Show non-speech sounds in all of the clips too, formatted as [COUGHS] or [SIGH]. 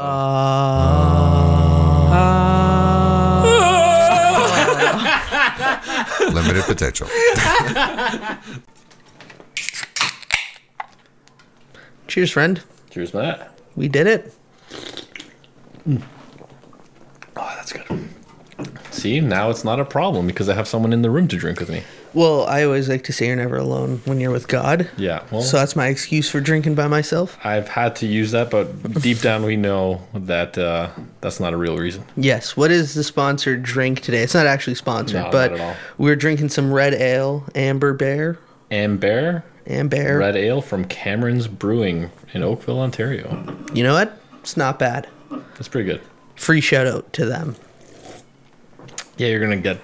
Uh, Limited potential. Cheers, friend. Cheers, Matt. We did it. Oh, that's good. See, now it's not a problem because I have someone in the room to drink with me. Well, I always like to say you're never alone when you're with God. Yeah, well, So that's my excuse for drinking by myself. I've had to use that, but deep down we know that uh, that's not a real reason. Yes. What is the sponsored drink today? It's not actually sponsored, No, but not at all. we're drinking some red ale, Amber Bear, Amber Amber. Red Ale from Cameron's Brewing in Oakville, Ontario. You know what? It's not bad. That's pretty good. Free shout out to them. Yeah, you're gonna get,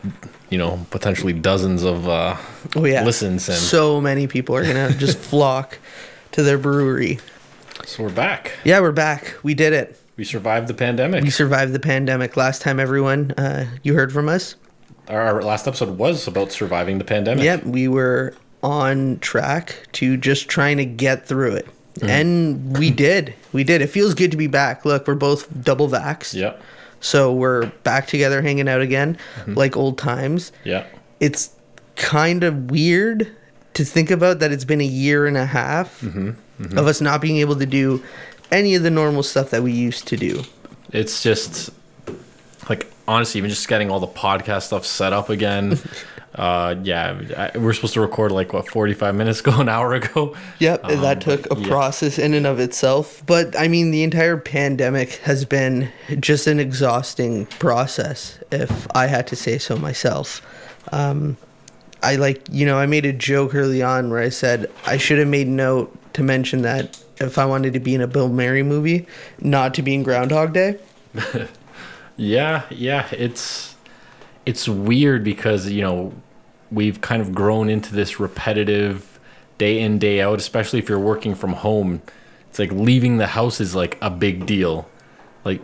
you know, potentially dozens of uh, Oh yeah. listens, and So many people are gonna [LAUGHS] just flock to their brewery. so we're back. Yeah, we're back. We did it. We survived the pandemic. We survived the pandemic. Last time, everyone, uh, you heard from us. Our, last episode was about surviving the pandemic. Yep, we were on track to just trying to get through it. Mm-hmm. And we did. We did. It feels good to be back. Look, we're both double vaxxed. Yep. So we're back together hanging out again Mm-hmm. like old times. Yeah. It's kind of weird to think about that it's been a year and a half Mm-hmm. of us not being able to do any of the normal stuff that we used to do. It's just like honestly, even just getting all the podcast stuff set up again. [LAUGHS] uh, yeah, I, we're supposed to record like what 45 minutes ago, [LAUGHS] an hour ago. Yep, and that Um, took a yeah. process in and of itself. But I mean, the entire pandemic has been just an exhausting process, if I had to say so myself. Um, I like, you know, I made a joke early on where I said I should have made note to mention that if I wanted to be in a Bill Murray movie, not to be in Groundhog Day. [LAUGHS] [LAUGHS] Yeah, yeah, it's it's weird because you know we've kind of grown into this repetitive day in day out, especially if you're working from home. It's like leaving the house is like a big deal. Like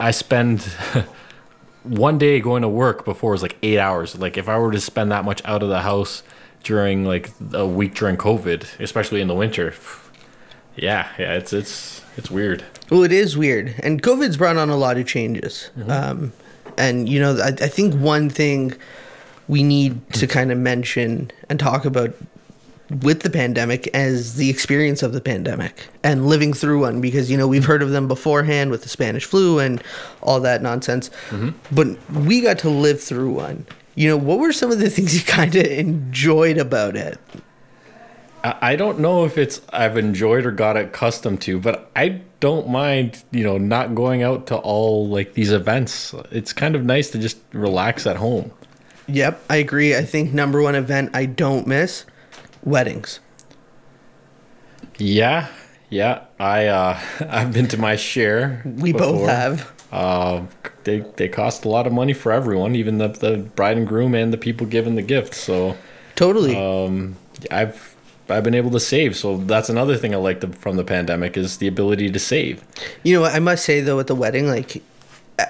I spend [LAUGHS] one day going to work before was like eight hours. Like if I were to spend that much out of the house during like a week during COVID, especially in the winter, [SIGHS] yeah, yeah, it's it's it's weird. Well, it is weird, and COVID's brought on a lot of changes. Um, and you know, I, I think one thing we need hmm. to kind of mention and talk about with the pandemic as the experience of the pandemic and living through one, because you know we've heard of them beforehand with the Spanish flu and all that nonsense, mm-hmm. but we got to live through one. You know, what were some of the [LAUGHS] things you kind of enjoyed about it? I I don't know if it's I've enjoyed or got accustomed to, but I don't mind, you know, not going out to all like these events. It's kind of nice to just relax at home. Yep, I agree. I think number one event I don't miss weddings. Yeah, yeah. I uh [LAUGHS] I've been to my share. We both have. Uh, they they cost a lot of money for everyone, even the the bride and groom and the people giving the gift. So Totally. um, I've I've been able to save. So that's another thing I like the, from the pandemic is the ability to save. you know what? I must say though, at the wedding, like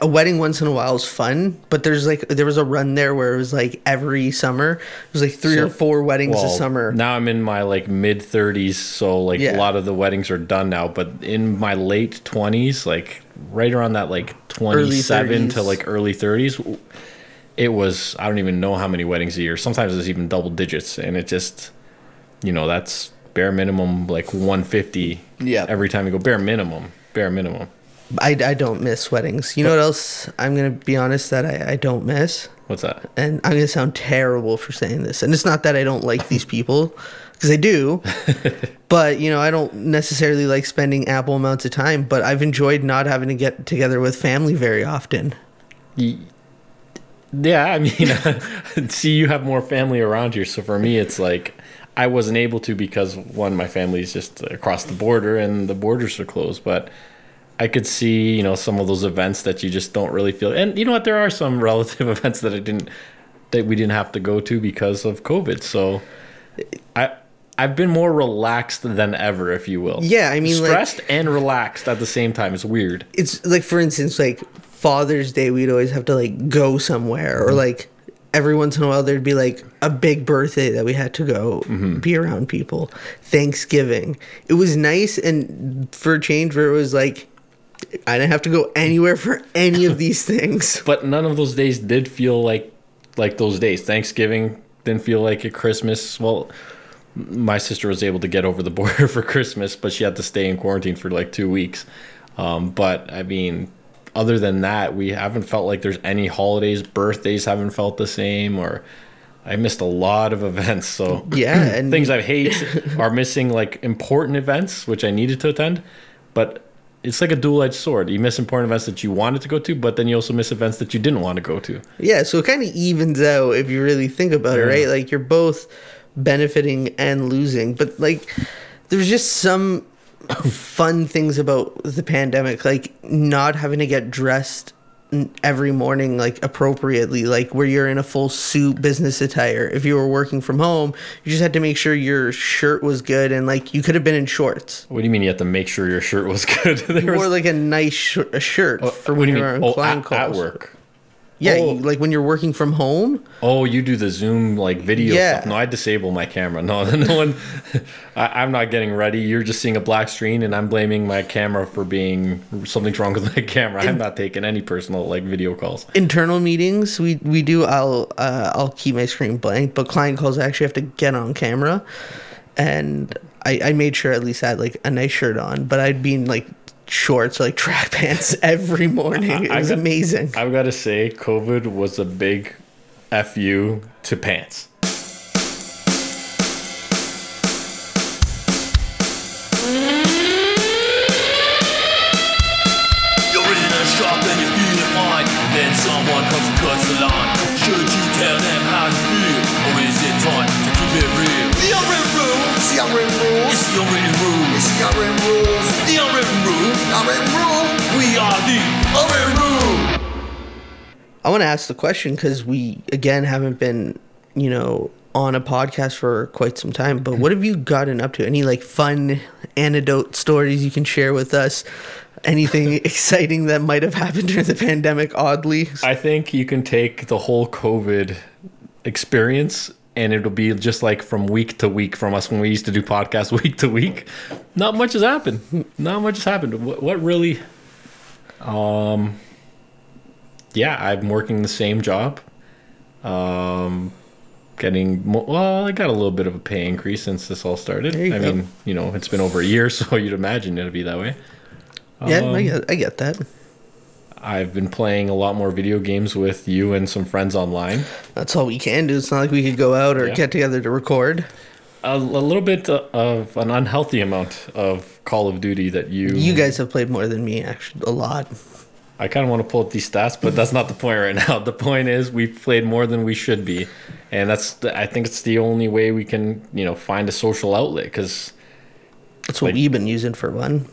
a wedding once in a while is fun, but there's like there was a run there where it was like every summer, it was like three or four weddings a summer. Now I'm in my like mid 30s, so like Yeah. a lot of the weddings are done now. But in my late 20s, like right around that like 27 to like early 30s, it was I don't even know how many weddings a year. Sometimes it's even double digits, and it just you know that's bare minimum like 150. Yeah. every time you go bare minimum, bare minimum. I, I don't miss weddings. You know what else? I'm gonna be honest that I, I don't miss, What's that? and I'm gonna sound terrible for saying this. And it's not that I don't like these people, because I do, [LAUGHS] but you know I don't necessarily like spending ample amounts of time. But I've enjoyed not having to get together with family very often. Yeah, I mean, [LAUGHS] see, you have more family around you, So for me, it's like I wasn't able to because one, my family's just across the border and the borders are closed. But I could see, you know, some of those events that you just don't really feel. And you know what? There are some [LAUGHS] relative events that I didn't that we didn't have to go to because of COVID. So I. I've been more relaxed than ever, if you will. Yeah, I mean, like- stressed and relaxed at the same time. It's weird. it's like for instance like father's day we'd always have to like go somewhere or mm-hmm. like every once in a while there'd be like a big birthday that we had to go mm-hmm. be around people thanksgiving it was nice and for a change where it was like I didn't have to go anywhere for any of these [LAUGHS] things. But none of those days did feel like like those days. Thanksgiving didn't feel like a Christmas. Well, my sister was able to get over the [LAUGHS] border for Christmas, but she had to stay in quarantine for like two weeks. Um, but I mean, other than that, we haven't felt like there's any holidays. Birthdays haven't felt the same, or I missed a lot of [LAUGHS] events. So Yeah, [CLEARS THROAT] and things I hate are missing like important events which I needed to attend, but it's like a dual-edged sword. You miss important events that you wanted to go to, but then you also miss events that you didn't want to go to. Yeah, so it kind of evens out if you really think about it, right? Like you're both benefiting and losing, but like there's just some [COUGHS] fun things about the pandemic, like not having to get dressed every morning like appropriately like where you're in a full suit business attire if you were working from home you just had to make sure your shirt was good and like you could have been in shorts What do you mean you have to make sure your shirt was [LAUGHS] good? [LAUGHS] There you wore was- like a nice sh- a shirt oh, for when you you were on Oh, client at, at work. Yeah Oh. you, like when you're working from home Oh, you do the Zoom like video Yeah. stuff. No, I disable my camera. No, [LAUGHS] no one. I, I'm not getting ready. You're just seeing a black screen, and I'm blaming my camera for being something's wrong with my camera. I'm not taking any personal like video calls. internal meetings we we do i'll uh, i'll keep my screen blank but client calls i actually have to get on camera and i i made sure at least i had like a nice shirt on but i'd be in like shorts like track [LAUGHS] pants every morning it I was got- amazing I've got to say, COVID was a big fu to pants. I want to ask the question because we again haven't been you know on a podcast for quite some time but what have you gotten up to any like fun anecdote stories you can share with us anything [LAUGHS] exciting that might have happened during the pandemic oddly I think you can take the whole COVID experience and it'll be just like from week to week from us when we used to do podcasts [LAUGHS] week to week. Not much has happened. Not much has happened. What, what really? Um, yeah, I'm working the same job. Um, getting mo- well, I got a little bit of a pay increase since this all started. I go. mean, you know, it's been over a year, [LAUGHS] so you'd imagine it'd be that way. Yeah, Um, I, get, I get that. I've been playing a lot more video games with you and some friends online. That's all we can do. It's not like we could go out or Yeah. get together to record. A, a little bit of an unhealthy amount of Call of Duty that you. You guys have played more than me, actually, a lot. I kind of want to pull up these stats, but that's not the point right now. [LAUGHS] The point is we've played more than we should be, and that's the- I think it's the only way we can you know find a social outlet because That's what Like- we've been using for one.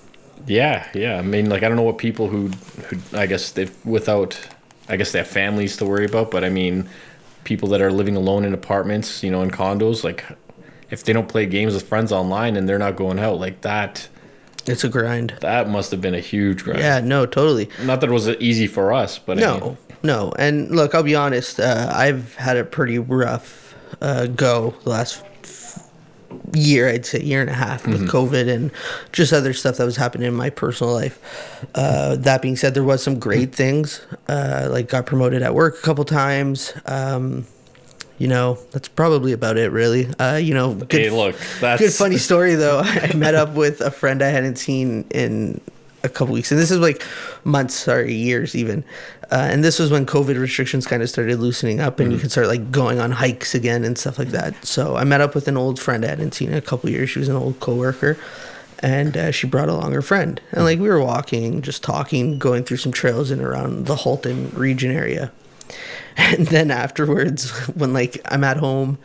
Yeah, yeah. I mean, like I don't know what people who, who I guess they without, I guess they have families to worry about. But I mean, people that are living alone in apartments, you know, in condos, like if they don't play games with friends online and they're not going out, like that, It's a grind. that must have been a huge grind. Yeah, no, totally. Not that it was easy for us, but I No, mean, no. And look, I'll be honest. Uh, I've had a pretty rough uh, go the last f- year, I'd say year and a half with COVID and just other stuff that was happening in my personal life. Uh, that being said, there was some great [LAUGHS] things. Uh, like got promoted at work a couple times. Um, you know, that's probably about it, really. Uh, you know, good, hey, look, that's good funny [LAUGHS] story though. I met up with a friend I hadn't seen in a couple weeks, and this is like months, sorry, years even. Uh, and this was when COVID restrictions kind of started loosening up, and you could start like going on hikes again and stuff like that. So I met up with an old friend I hadn't seen in a couple years. She was an old coworker, and uh, she brought along her friend, and like we were walking, just talking, going through some trails in around the Halton region area. [LAUGHS] And then afterwards, [LAUGHS] when like I'm at home,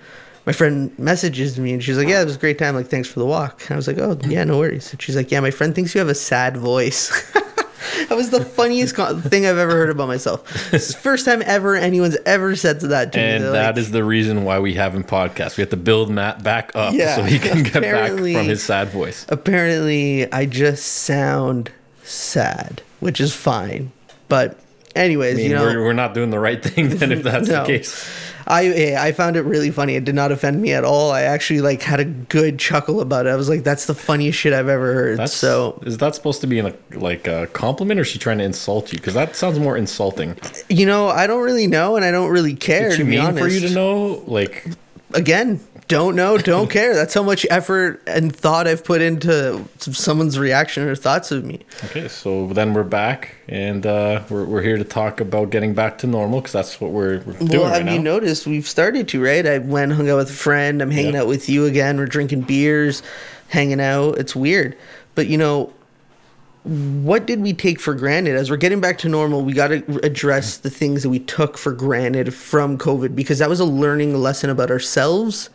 my friend messages me and she's like, "Yeah, it was a great time. Like, thanks for the walk." And I was like, "Oh, yeah, no worries." And she's like, "Yeah, my friend thinks you have a sad voice." [LAUGHS] that was the funniest thing I've ever heard about myself. The first time ever anyone's ever said that to me. And that like, is the reason why we haven't podcasts. We have to build Matt back up Yeah, so he can get back from his sad voice. apparently I just sound sad, which is fine. But anyways, I mean, you know, we're, we're not doing the right thing then if that's [LAUGHS] No. the case. I I found it really funny. It did not offend me at all. I actually like had a good chuckle about it. I was like, "That's the funniest shit I've ever heard." That's so Is that supposed to be a, like a compliment, or is she trying to insult you? Because that sounds more insulting. you know, I don't really know, and I don't really care. Did she to be mean honest, for you to know? Like, again, don't know, don't [LAUGHS] care. That's how much effort and thought I've put into someone's reaction or thoughts of me. okay, so then we're back, and uh, we're we're here to talk about getting back to normal because that's what we're, we're doing Well, right have now. you noticed we've started to, right? I went hung out with a friend. I'm hanging Yeah. out with you again. We're drinking beers, hanging out. It's weird. But you know, what did we take for granted? As we're getting back to normal, we got to address the things that we took for granted from COVID because that was a learning lesson about ourselves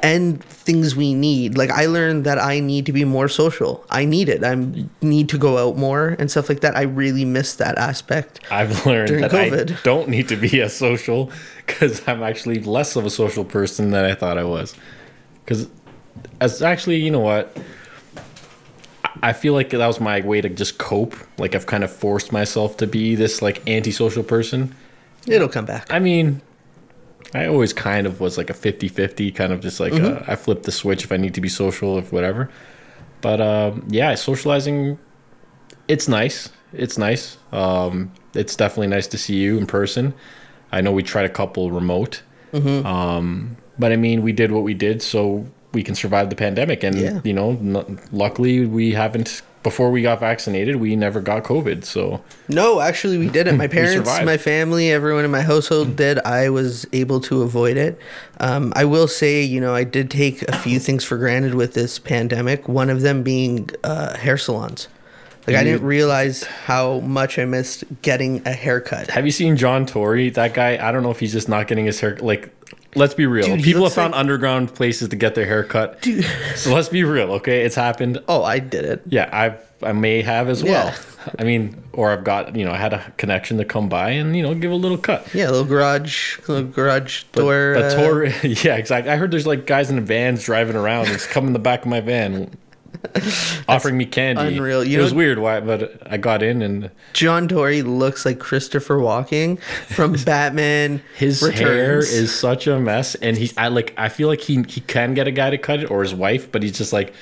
and things we need. Like I learned that I need to be more social. I need it. I need to go out more and stuff like that. I really miss that aspect. I've learned that I COVID. [LAUGHS] don't need to be as social because I'm actually less of a social person than I thought I was. Because, as actually, you know what? I- I feel like that was my way to just cope. Like I've kind of forced myself to be this like antisocial person. It'll come back. I mean, I always kind of was like a 50-50, kind of just like uh, I flip the switch if I need to be social, if whatever. But um, yeah, socializing, it's nice. It's nice. Um, it's definitely nice to see you in person. I know we tried a couple remote, um, but I mean, we did what we did so we can survive the pandemic. And Yeah. you know, n- luckily we haven't. Before we got vaccinated, we never got COVID. So No, actually, we didn't. My [LAUGHS] parents, my family, everyone in my household did. I was able to avoid it. Um, I will say, you know, I did take a few things for granted with this pandemic. One of them being uh, hair salons. Like I didn't realize how much I missed getting a haircut. Have you seen John Tory? That guy, I don't know if he's just not getting his hair. Like, let's be real. Dude, People have found like- underground places to get their hair cut. [LAUGHS] So let's be real, okay? It's happened. Oh, I did it. Yeah, I've I may have as well. Yeah. I mean, or I've got you know I had a connection to come by and you know give a little cut. Yeah, a little garage, little garage door. but uh, Tory, [LAUGHS] yeah, exactly. I heard there's like guys in vans driving around. It's come in the back of my van, [LAUGHS] offering me candy. unreal. You it was weird. Why? But I got in and John Tory looks like Christopher Walken from [LAUGHS] Batman. His hair is such a mess, and he's I like I feel like he he can get a guy to cut it or his wife, but he's just like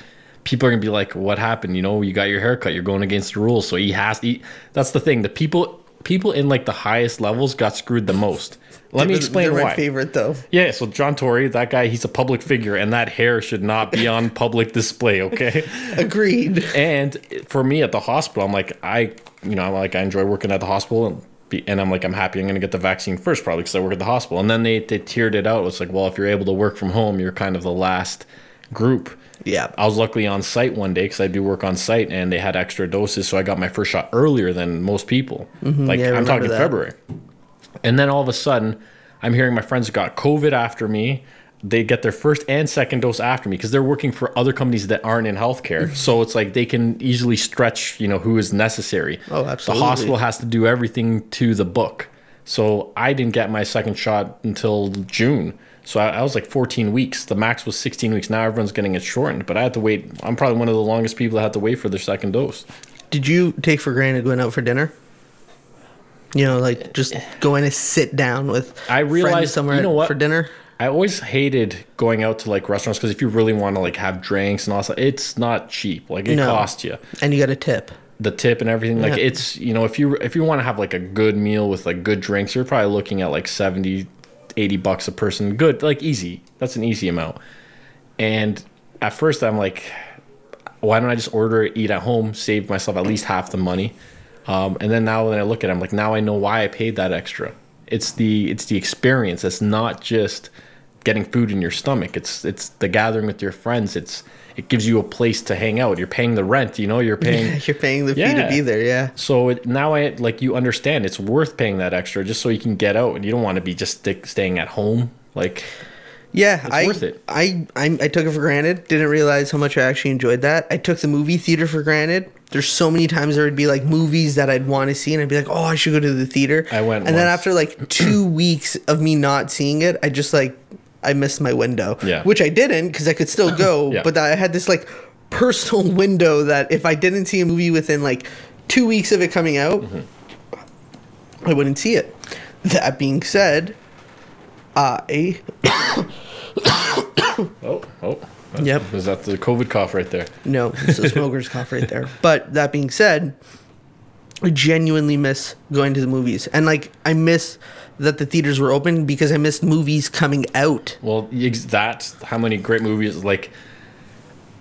people are gonna be like, "What happened? You know, you got your hair cut. You're going against the rules." So he has. He, that's the thing. The people people in like the highest levels got screwed the most. Let me explain they're why. My favorite though. Yeah, so John Tory, that guy, he's a public figure, and that hair should not be on [LAUGHS] public display. Okay. Agreed. And for me at the hospital, I'm like, I, you know, I'm like, I enjoy working at the hospital, and, be, and I'm like, I'm happy I'm going to get the vaccine first, probably because I work at the hospital. And then they they tiered it out. It's like, well, if you're able to work from home, you're kind of the last group. Yeah. I was luckily on site one day because I do work on site, and they had extra doses, so I got my first shot earlier than most people. like Mm-hmm. yeah, I I'm talking that. February. And then all of a sudden, I'm hearing my friends got COVID after me. They get their first and second dose after me because they're working for other companies that aren't in healthcare. so it's like they can easily stretch, you know, who is necessary. Oh, absolutely. The hospital has to do everything to the book. So I didn't get my second shot until June. So I, I was like 14 weeks. The max was 16 weeks. Now everyone's getting it shortened, but I had to wait. I'm probably one of the longest people that had to wait for their second dose. Did you take for granted going out for dinner? You know, like just going to sit down with I realized- somewhere you know what? for dinner. I always hated going out to like restaurants because if you really want to like have drinks and all that, it's not cheap. Like it No. costs you And you got a tip. the tip and everything. Like Yeah. it's you know if you if you want to have like a good meal with like good drinks, you're probably looking at like 70, 80 bucks a person. Good, like easy. That's an easy amount. And at first I'm like, why don't I just order it, eat at home, save myself at least half the money? Um, and then now when I look at it, I'm like, now I know why I paid that extra. It's the it's the experience. It's not just getting food in your stomach. It's it's the gathering with your friends. It's it gives you a place to hang out. You're paying the rent. You know, you're [LAUGHS] paying. You're paying the fee to be there, yeah. So it, now I like you understand it's worth paying that extra just so you can get out and you don't want to be just stick, staying at home. Like Yeah, I, worth it. I, I I took it for granted. Didn't realize how much I actually enjoyed that. I took the movie theater for granted. There's so many times there would be like movies that I'd want to see, and I'd be like, "Oh, I should go to the theater." I went and then after like two [CLEARS THROAT] weeks of me not seeing it, I just like I missed my window. Yeah. which I didn't because I could still go, [LAUGHS] Yeah. but I had this like personal [LAUGHS] window that if I didn't see a movie within like two weeks of it coming out, Mm-hmm. I wouldn't see it. That being said, I [COUGHS] Oh, oh. Yep. Is that the COVID cough right there? no, it's a smoker's cough right there. [LAUGHS] But that being said, I genuinely miss going to the movies, and like I miss that the theaters were open because I missed movies coming out. Well, that's how many great movies. Like,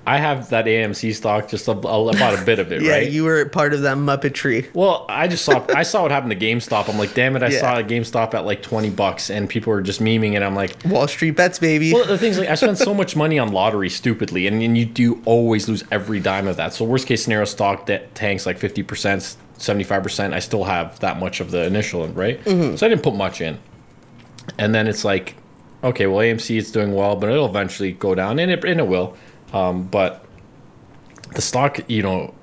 I have that AMC stock, just a, a, about a bit of [LAUGHS] it, Yeah, right? you were part of that Muppetry. Well, I just saw [LAUGHS] I saw what happened to GameStop. I'm like, damn it! I Yeah. saw a GameStop at like twenty bucks, and people were just memeing, and I'm like, Wall Street bets, baby. well, the thing's like, I spent so [LAUGHS] much money on lottery stupidly, and, and you do always lose every dime of that. So worst case scenario, stock that tanks like fifty percent, seventy five percent. I still have that much of the initial, right? Mm-hmm. So I didn't put much in, and then it's like, okay, well, AMC it's doing well, but it'll eventually go down, and it and it will. Um, but the stock, you know,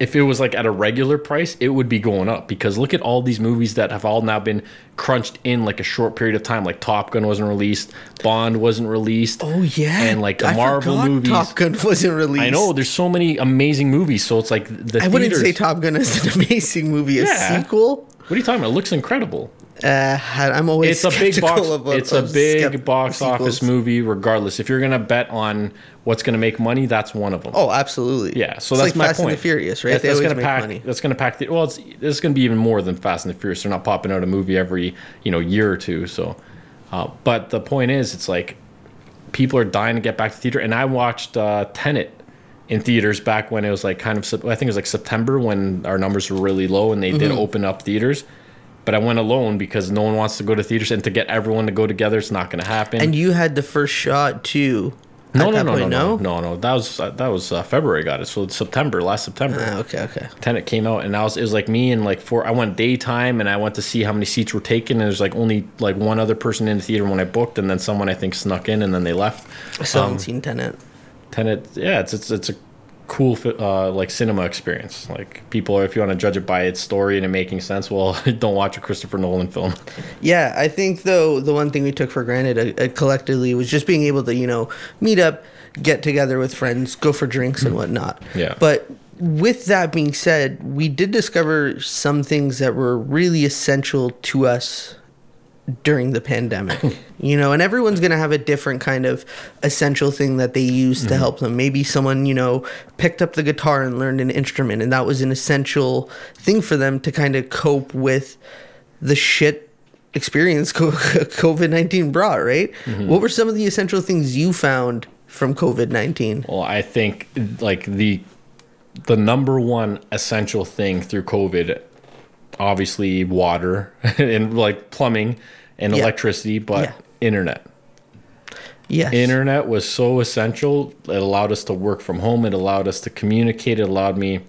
if it was like at a regular price, it would be going up because look at all these movies that have all now been crunched in like a short period of time. Like Top Gun wasn't released, Bond wasn't released. oh yeah, and like the I Marvel movies. Top Gun [LAUGHS] wasn't released. I know there's so many amazing movies, so it's like the I wouldn't say Top Gun is an [LAUGHS] amazing movie. A Yeah. sequel? What are you talking about? It looks incredible. Uh, I'm always It's a big box. it's a big box office movie. Regardless, if you're gonna bet on what's gonna make money, that's one of them. Oh, absolutely. Yeah, so It's that's like my Fast point. and the Furious, right? That's, that's gonna make pack. money. That's gonna pack the. Well, it's it's gonna be even more than Fast and the Furious. They're not popping out a movie every you know year or two. So, uh, but the point is, it's like people are dying to get back to theater. And I watched uh, Tenet in theaters back when it was like kind of. I think it was like September when our numbers were really low and they did Mm-hmm. open up theaters. But I went alone because no one wants to go to theaters, and to get everyone to go together, it's not going to happen. And you had the first shot too. no, no, no, point, no, no, no, no. That was uh, that was uh, February. I got it. So it's September, last September. Ah, okay, okay. Tenet came out, and I was it was like me and like four. I went daytime, and I went to see how many seats were taken. And there's like only like one other person in the theater when I booked, and then someone I think snuck in, and then they left. I still Um, haven't seen Tenet. Tenet, yeah, it's it's it's a cool uh, like cinema experience. Like people, are if you want to judge it by its story and it making sense, well, [LAUGHS] don't watch a Christopher Nolan film. [LAUGHS] Yeah, I think though the one thing we took for granted uh, uh, collectively was just being able to you know meet up, get together with friends, go for drinks and whatnot. Yeah. But with that being said, we did discover some things that were really essential to us during the pandemic. [LAUGHS] you know, and everyone's going to have a different kind of essential thing that they use to mm-hmm. help them. Maybe someone, you know, picked up the guitar and learned an instrument and that was an essential thing for them to kind of cope with the shit experience [LAUGHS] COVID 19 brought, right? Mm-hmm. What were some of the essential things you found from COVID 19? Well, I think like the the number one essential thing through COVID, obviously water [LAUGHS] and like plumbing and Yeah. electricity, but Yeah. internet. Yes. Internet was so essential. It allowed us to work from home. It allowed us to communicate. It allowed me,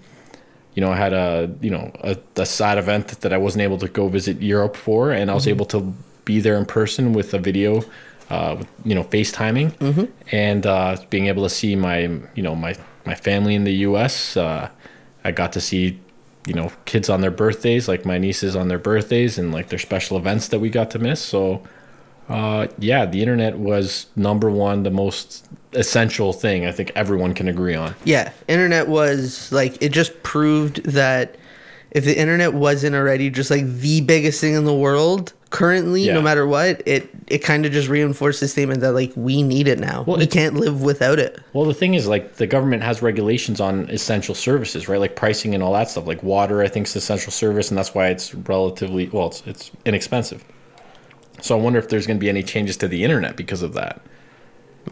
you know, I had a you know a, a sad event that I wasn't able to go visit Europe for, and I was able to be there in person with a video, uh, with, you know, FaceTiming, and uh, being able to see my you know my my family in the U.S. Uh, I got to see you know kids on their birthdays, like my nieces on their birthdays, and like their special events that we got to miss. So. Uh, yeah, the internet was number one, the most essential thing. I think everyone can agree on. Yeah, internet was like it just proved that if the internet wasn't already just like the biggest thing in the world currently, Yeah. no matter what, it it kind of just reinforces the statement that like we need it now. Well, we can't live without it. Well, the thing is, like, the government has regulations on essential services, right? Like pricing and all that stuff. Like water, I think, is essential service, and that's why it's relatively well, it's it's inexpensive. So I wonder if there's going to be any changes to the internet because of that,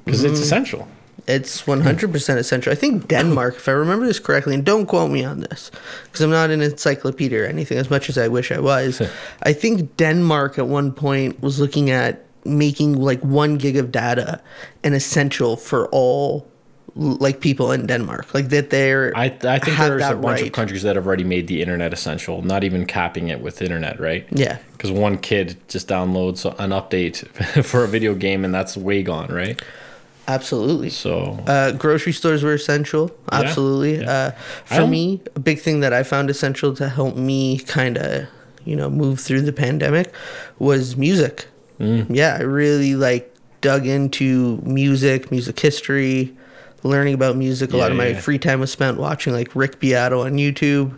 because it's mm-hmm. essential. It's 100% essential. I think Denmark, if I remember this correctly, and don't quote me on this, because I'm not an encyclopedia or anything as much as I wish I was. I think Denmark at one point was looking at making like one gig of data an essential for all like people in Denmark. Like that they're I I think there's a bunch right. of countries that have already made the internet essential, not even capping it with internet, right? Yeah. Because one kid just downloads an update [LAUGHS] for a video game, and that's way gone, right? Absolutely. So Uh, grocery stores were essential. Absolutely. yeah. Uh, for me, a big thing that I found essential to help me kind of, you know, move through the pandemic was music. Mm. Yeah, I really like dug into music, music history, learning about music. A lot Yeah, of my free time was spent watching like Rick Beato on YouTube.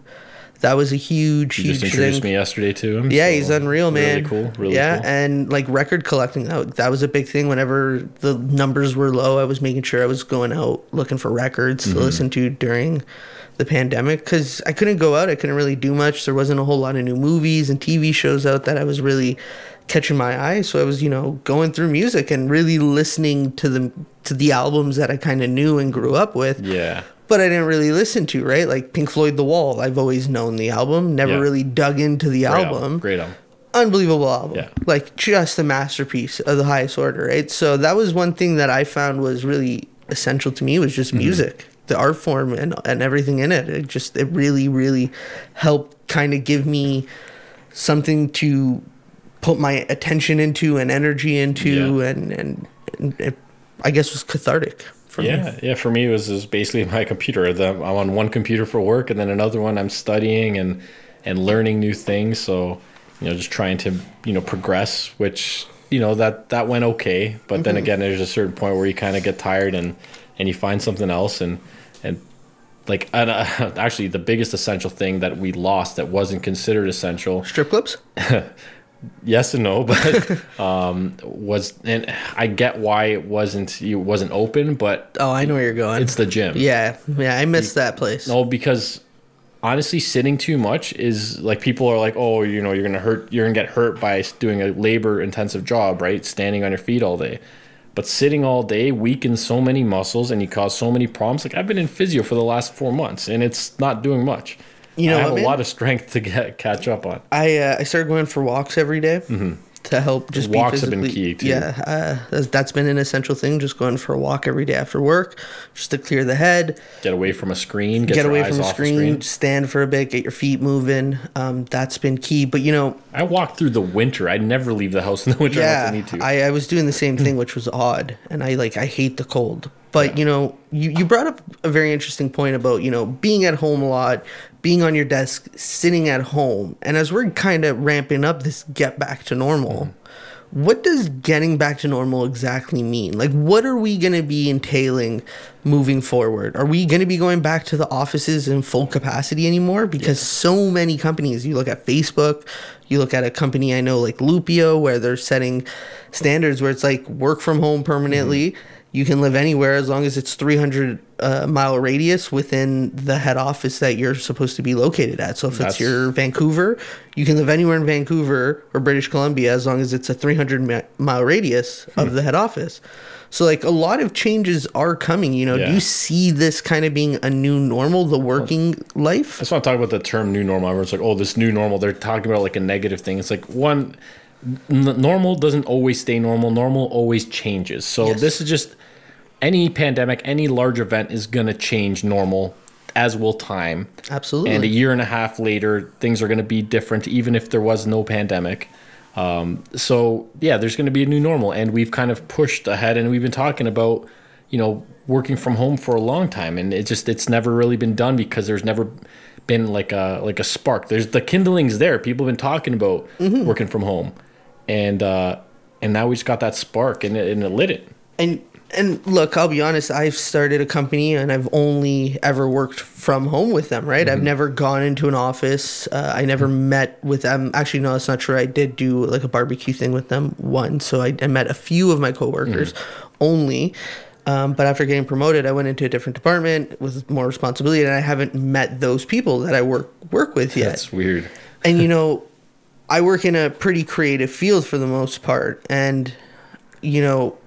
That was a huge, You huge just introduced thing. me yesterday to him. Yeah, so he's unreal, man. Really cool. Really cool. yeah, cool. and like record collecting, that, that was a big thing. Whenever the numbers were low, I was making sure I was going out looking for records Mm-hmm. to listen to during the pandemic because I couldn't go out. I couldn't really do much. There wasn't a whole lot of new movies and TV shows out that I was really catching my eye. So I was, you know, going through music and really listening to the to the albums that I kind of knew and grew up with yeah. But I didn't really listen to, right? Like Pink Floyd The Wall, I've always known the album, never Yeah. really dug into the Great album. Great album. Unbelievable album. Yeah. Like just a masterpiece of the highest order, right? So that was one thing that I found was really essential to me was just Mm-hmm. music, the art form and and everything in it. It just it really really helped kind of give me something to put my attention into and energy into Yeah. and and, and it, I guess was cathartic for me. Yeah, yeah. For me, it was, it was basically my computer. The, I'm on one computer for work, and then another one I'm studying and and learning new things. So, you know, just trying to you know progress. Which you know that that went okay, but then again, there's a certain point where you kind of get tired and and you find something else and and like and, [LAUGHS] uh, actually the biggest essential thing that we lost that wasn't considered essential Strip clubs? [LAUGHS] yes and no [LAUGHS] but um was and i get why it wasn't it wasn't open but Oh, I know where you're going. it's the gym. Yeah, yeah, I missed that place. no because honestly sitting too much is like people are like oh you know you're gonna hurt you're gonna get hurt by doing a labor intensive job right? Standing on your feet all day. But sitting all day weakens so many muscles and you cause so many problems. Like i've been in physio for the last four months and it's not doing much You know i have what, a lot of strength to get catch up on I uh, I started going for walks every day to help just Walks have been key, too. Yeah, uh, that's, that's been an essential thing. Just going for a walk every day after work, just to clear the head, get away from a screen get, get, away from the off screen, stand for a bit, get your feet moving. Um, that's been key. But you know, I walk through the winter. I never leave the house in the winter yeah, unless I need to. I, I was doing the same thing, which was odd, and I like I hate the cold. But you know, you you brought up a very interesting point about you know being at home a lot, being on your desk, sitting at home, and as we're kind of ramping up this get back to normal. Mm-hmm. What does getting back to normal exactly mean? Like, what are we going to be entailing moving forward? Are we going to be going back to the offices in full capacity anymore? Because so many companies, you look at Facebook, you look at a company I know like Lupio, where they're setting standards where it's like work from home permanently. Mm-hmm. You can live anywhere as long as it's 300 uh, mile radius within the head office that you're supposed to be located at. So if That's- it's your Vancouver, you can live anywhere in Vancouver or British Columbia as long as it's a 300 mile radius Hmm. of the head office. So like a lot of changes are coming. You know, Yeah. do you see this kind of being a new normal, the working life? I just want to talk about the term new normal. Everyone's like, oh, this new normal. They're talking about like a negative thing. It's like one, normal doesn't always stay normal. Normal always changes. So Yes. this is just any pandemic, any large event is gonna change normal, as will time. Absolutely. And a year and a half later, things are gonna be different, even if there was no pandemic. Um, so yeah, there's going to be a new normal, and we've kind of pushed ahead, and we've been talking about, you know, working from home for a long time, and it just it's never really been done because there's never been like a like a spark. There's the kindling's there. People have been talking about working from home, and uh, and now we just got that spark, and it, and it lit it. and and look, I'll be honest. I've started a company, and I've only ever worked from home with them. Right? I've never gone into an office. Uh, I never met with them. Actually, no, that's not true. I did do like a barbecue thing with them once. So I, I met a few of my coworkers only. Um, but after getting promoted, I went into a different department with more responsibility, and I haven't met those people that I work work with yet That's weird. and you [LAUGHS] know i work in a pretty creative field for the most part and you know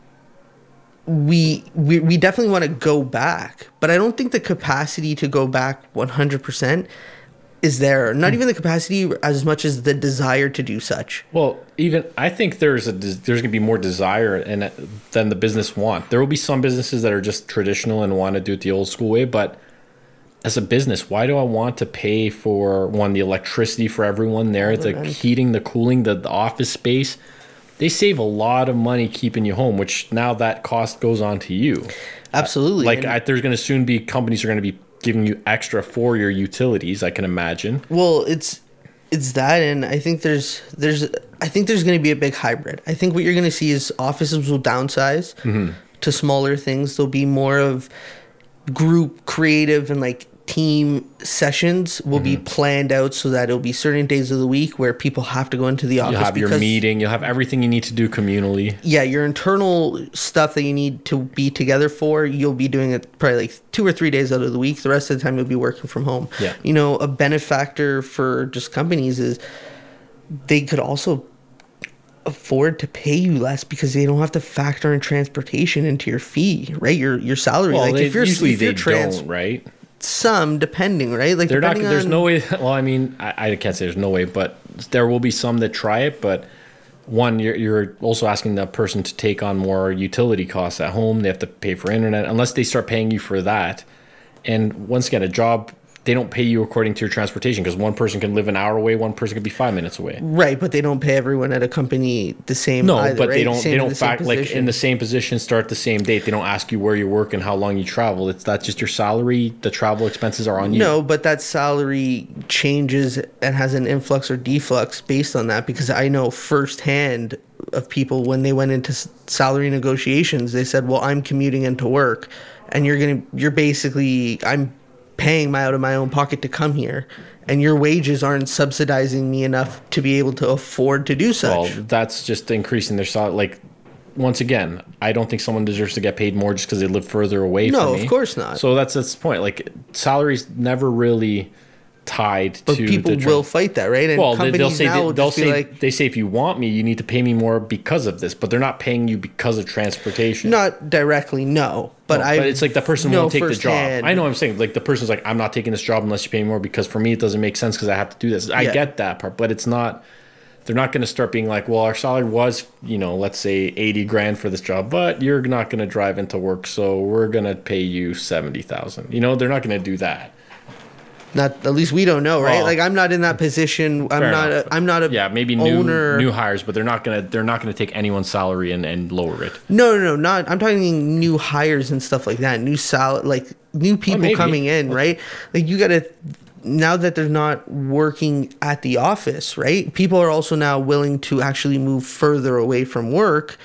we we, we definitely want to go back but i don't think the capacity to go back 100% is there not hmm. even the capacity as much as the desire to do such Well, even I think there's a there's gonna be more desire and than the business want. There will be some businesses that are just traditional and want to do it the old school way, but as a business, why do I want to pay for one the electricity for everyone there, the heating, the cooling, the, the office space? They save a lot of money keeping you home, which now that cost goes on to you. absolutely Like I, there's going to soon be companies are going to be giving you extra for your utilities. I can imagine. Well, it's it's that, and I think there's there's I think there's going to be a big hybrid. I think what you're going to see is offices will downsize mm-hmm. to smaller things. There'll be more of group creative and like team sessions will be Mm-hmm. planned out so that it'll be certain days of the week where people have to go into the office You'll have your meeting. You'll have everything you need to do communally. yeah, your internal stuff that you need to be together for, you'll be doing it probably like two or three days out of the week. The rest of the time, you'll be working from home. Yeah. You know, a benefactor for just companies is they could also afford to pay you less because they don't have to factor in transportation into your fee, right? Your your salary. Well, like they, if you're usually if you're they trans, don't, right? Some depending, right? Like They're not. There's on- no way. Well, I mean, I, I can't say there's no way, but there will be some that try it. But one, you're you're also asking the person to take on more utility costs at home. They have to pay for internet unless they start paying you for that. And once again, a job they don't pay you according to your transportation because one person can live an hour away, one person could be five minutes away. Right, but they don't pay everyone at a company the same. No, either, but they don't. Same They don't the fact like in the same position, start the same date. They don't ask you where you work and how long you travel. It's that's just your salary. The travel expenses are on you. No, but that salary changes and has an influx or deflux based on that because I know firsthand of people when they went into salary negotiations, they said, "Well, I'm commuting into work, and you're gonna, you're basically, I'm paying my out of my own pocket to come here, and your wages aren't subsidizing me enough to be able to afford to do such." Well, that's just increasing their salary. Like, once again, I don't think someone deserves to get paid more just because they live further away. No, of course not. So that's that's the point. Like, salaries never really tied but to. people will fight that, right? And Well, they, companies they'll say now will they'll say like, they say if you want me, you need to pay me more because of this. But they're not paying you because of transportation. not directly, no, but No, I. but it's like the person won't take the job. I know what I'm saying like the person's like I'm not taking this job unless you pay me more because for me it doesn't make sense because I have to do this. I Yeah. get that part, but it's not. They're not going to start being like, well, our salary was, you know, let's say 80 grand for this job, but you're not going to drive into work, so we're going to pay you 70,000. You know, they're not going to do that. Not at least we don't know, right? Well, like I'm not in that position. I'm not. enough. A, I'm not a Yeah, maybe new owner. new hires, but they're not going to they're not to take anyone's salary and, and lower it. no, no, no, not. I'm talking new hires and stuff like that. New sal, like new people maybe. coming in, right? Like you got to. Now that they're not working at the office, right? People are also now willing to actually move further away from work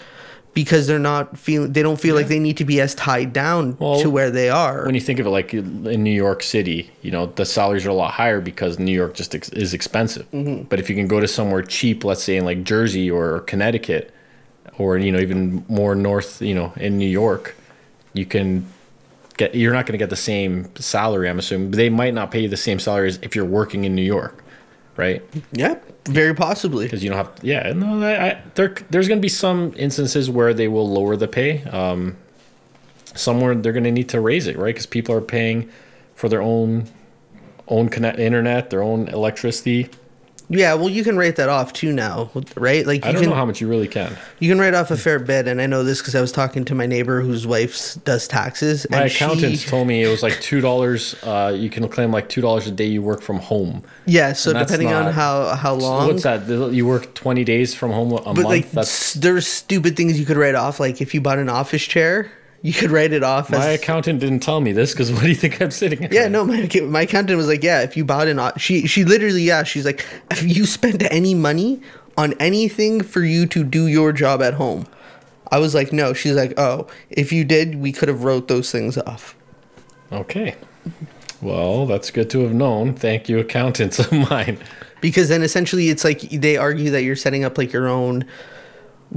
because they're not feeling. They don't feel like they need to be as tied down Well, to where they are. when you think of it like in New York City, you know, the salaries are a lot higher because New York just ex- is expensive. Mm-hmm. But if you can go to somewhere cheap, let's say in like Jersey or Connecticut, or you know even more north, you know, in New York, you can get. You're not going to get the same salary. I'm assuming they might not pay you the same salary as if you're working in New York, right? yeah, very possibly. Because you don't have. Yeah, no, I, I, there, there's going to be some instances where they will lower the pay. Um, somewhere they're going to need to raise it, right? Because people are paying for their own own connect internet, their own electricity. Yeah, well, you can write that off too now, right? Like you I don't can know how much you really can. you can write off a fair bit, and I know this because I was talking to my neighbor whose wife does taxes. My and accountants she, told me it was like two dollars. Uh, you can claim like two dollars a day you work from home. yeah. So and depending on how how long, what's that? You work twenty days from home a but month. like That's there's stupid things you could write off. Like if you bought an office chair, you could write it off my as accountant didn't tell me this because what do you think I'm sitting? in? Yeah, no, my my accountant was like, yeah, if you bought an, she she literally, yeah, she's like, if you spent any money on anything for you to do your job at home, I was like, no. She's like, oh, if you did, we could have wrote those things off. Okay. Well, that's good to have known. Thank you, accountants of [LAUGHS] mine. because then essentially it's like they argue that you're setting up like your own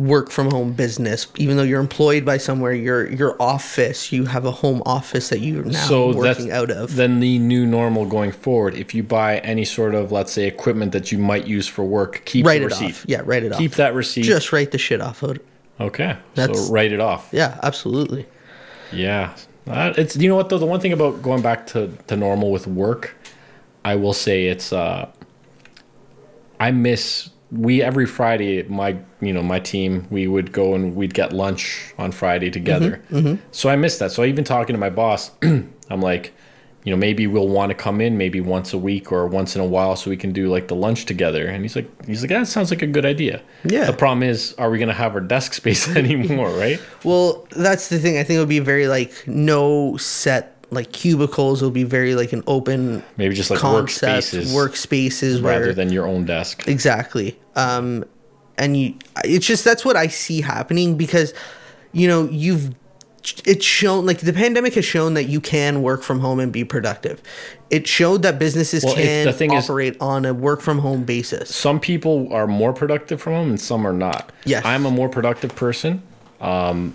work from home business even though you're employed by somewhere your your office you have a home office that you're now so working out of then the new normal going forward. If you buy any sort of, let's say, equipment that you might use for work, keep write the it receipt. off yeah write it Keep off keep that receipt. just write the shit off of it okay. That's- so write it off. yeah absolutely Yeah. It's you know what though the one thing about going back to, to normal with work, I will say it's uh I miss we every Friday my you know my team we would go and we'd get lunch on Friday together. Mm-hmm, mm-hmm. So I miss that. So even talking to my boss, [CLEARS THROAT] I'm like, you know, maybe we'll want to come in maybe once a week or once in a while so we can do like the lunch together. And he's like, he's like, ah, that sounds like a good idea. Yeah. The problem is, are we gonna have our desk [LAUGHS] space [LAUGHS] anymore? Right. Well, that's the thing. I think it would be very like no set like cubicles. It'll be very like an open Maybe just like concept workspaces. workspaces rather where than your own desk. exactly. Um, and you, it's just that's what I see happening because you know you've it's shown like the pandemic has shown that you can work from home and be productive. It showed that businesses Well, can the thing is- operate on a work from home basis. some people are more productive from home and some are not. Yes. I'm a more productive person, um,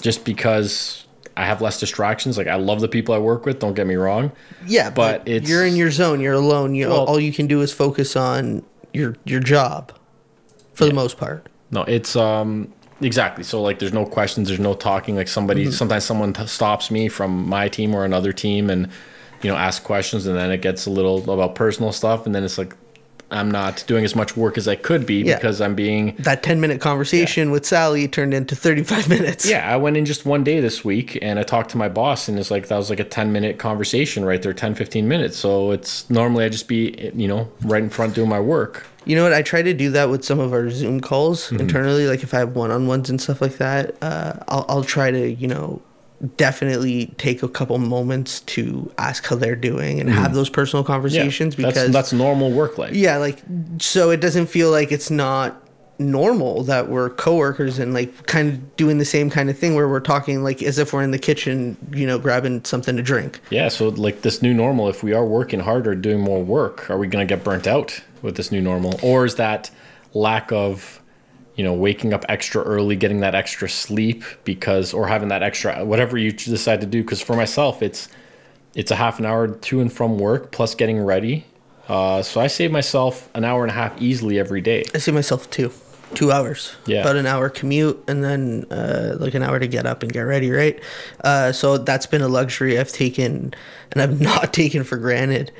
just because I have less distractions. Like I love the people I work with. Don't get me wrong. Yeah, but but, it's- you're in your zone. You're alone. You Well- all you can do is focus on your your job, for the most part. No, it's um exactly. So like, there's no questions. There's no talking. Like somebody, sometimes someone t- stops me from my team or another team, and you know, ask questions, and then it gets a little about personal stuff, and then it's like. I'm not doing as much work as I could be Yeah. because I'm being That ten minute conversation with Sally turned into thirty five minutes. Yeah, I went in just one day this week and I talked to my boss and it's like that was like a 10 minute conversation right there, 10 15 minutes. So it's normally I just be, you know, right in front doing my work. You know what? I try to do that with some of our Zoom calls Mm-hmm. internally. Like if I have one on ones and stuff like that, uh, I'll I'll try to you know definitely take a couple moments to ask how they're doing and have those personal Mm-hmm. Yeah, conversations because that's, that's normal work life. yeah like so it doesn't feel like it's not normal that we're coworkers and like kind of doing the same kind of thing where we're talking like as if we're in the kitchen you know grabbing something to drink Yeah, so like this new normal, if we are working harder, doing more work, are we going to get burnt out with this new normal? Or is that lack of, you know, waking up extra early, getting that extra sleep because, or having that extra, whatever you decide to do? Because for myself, it's, it's a half an hour to and from work plus getting ready. Uh, so I save myself an hour and a half easily every day. i see myself two two hours Yeah. about an hour commute and then uh, like an hour to get up and get ready right uh, so that's been a luxury i've taken and i've [LAUGHS] not taken for granted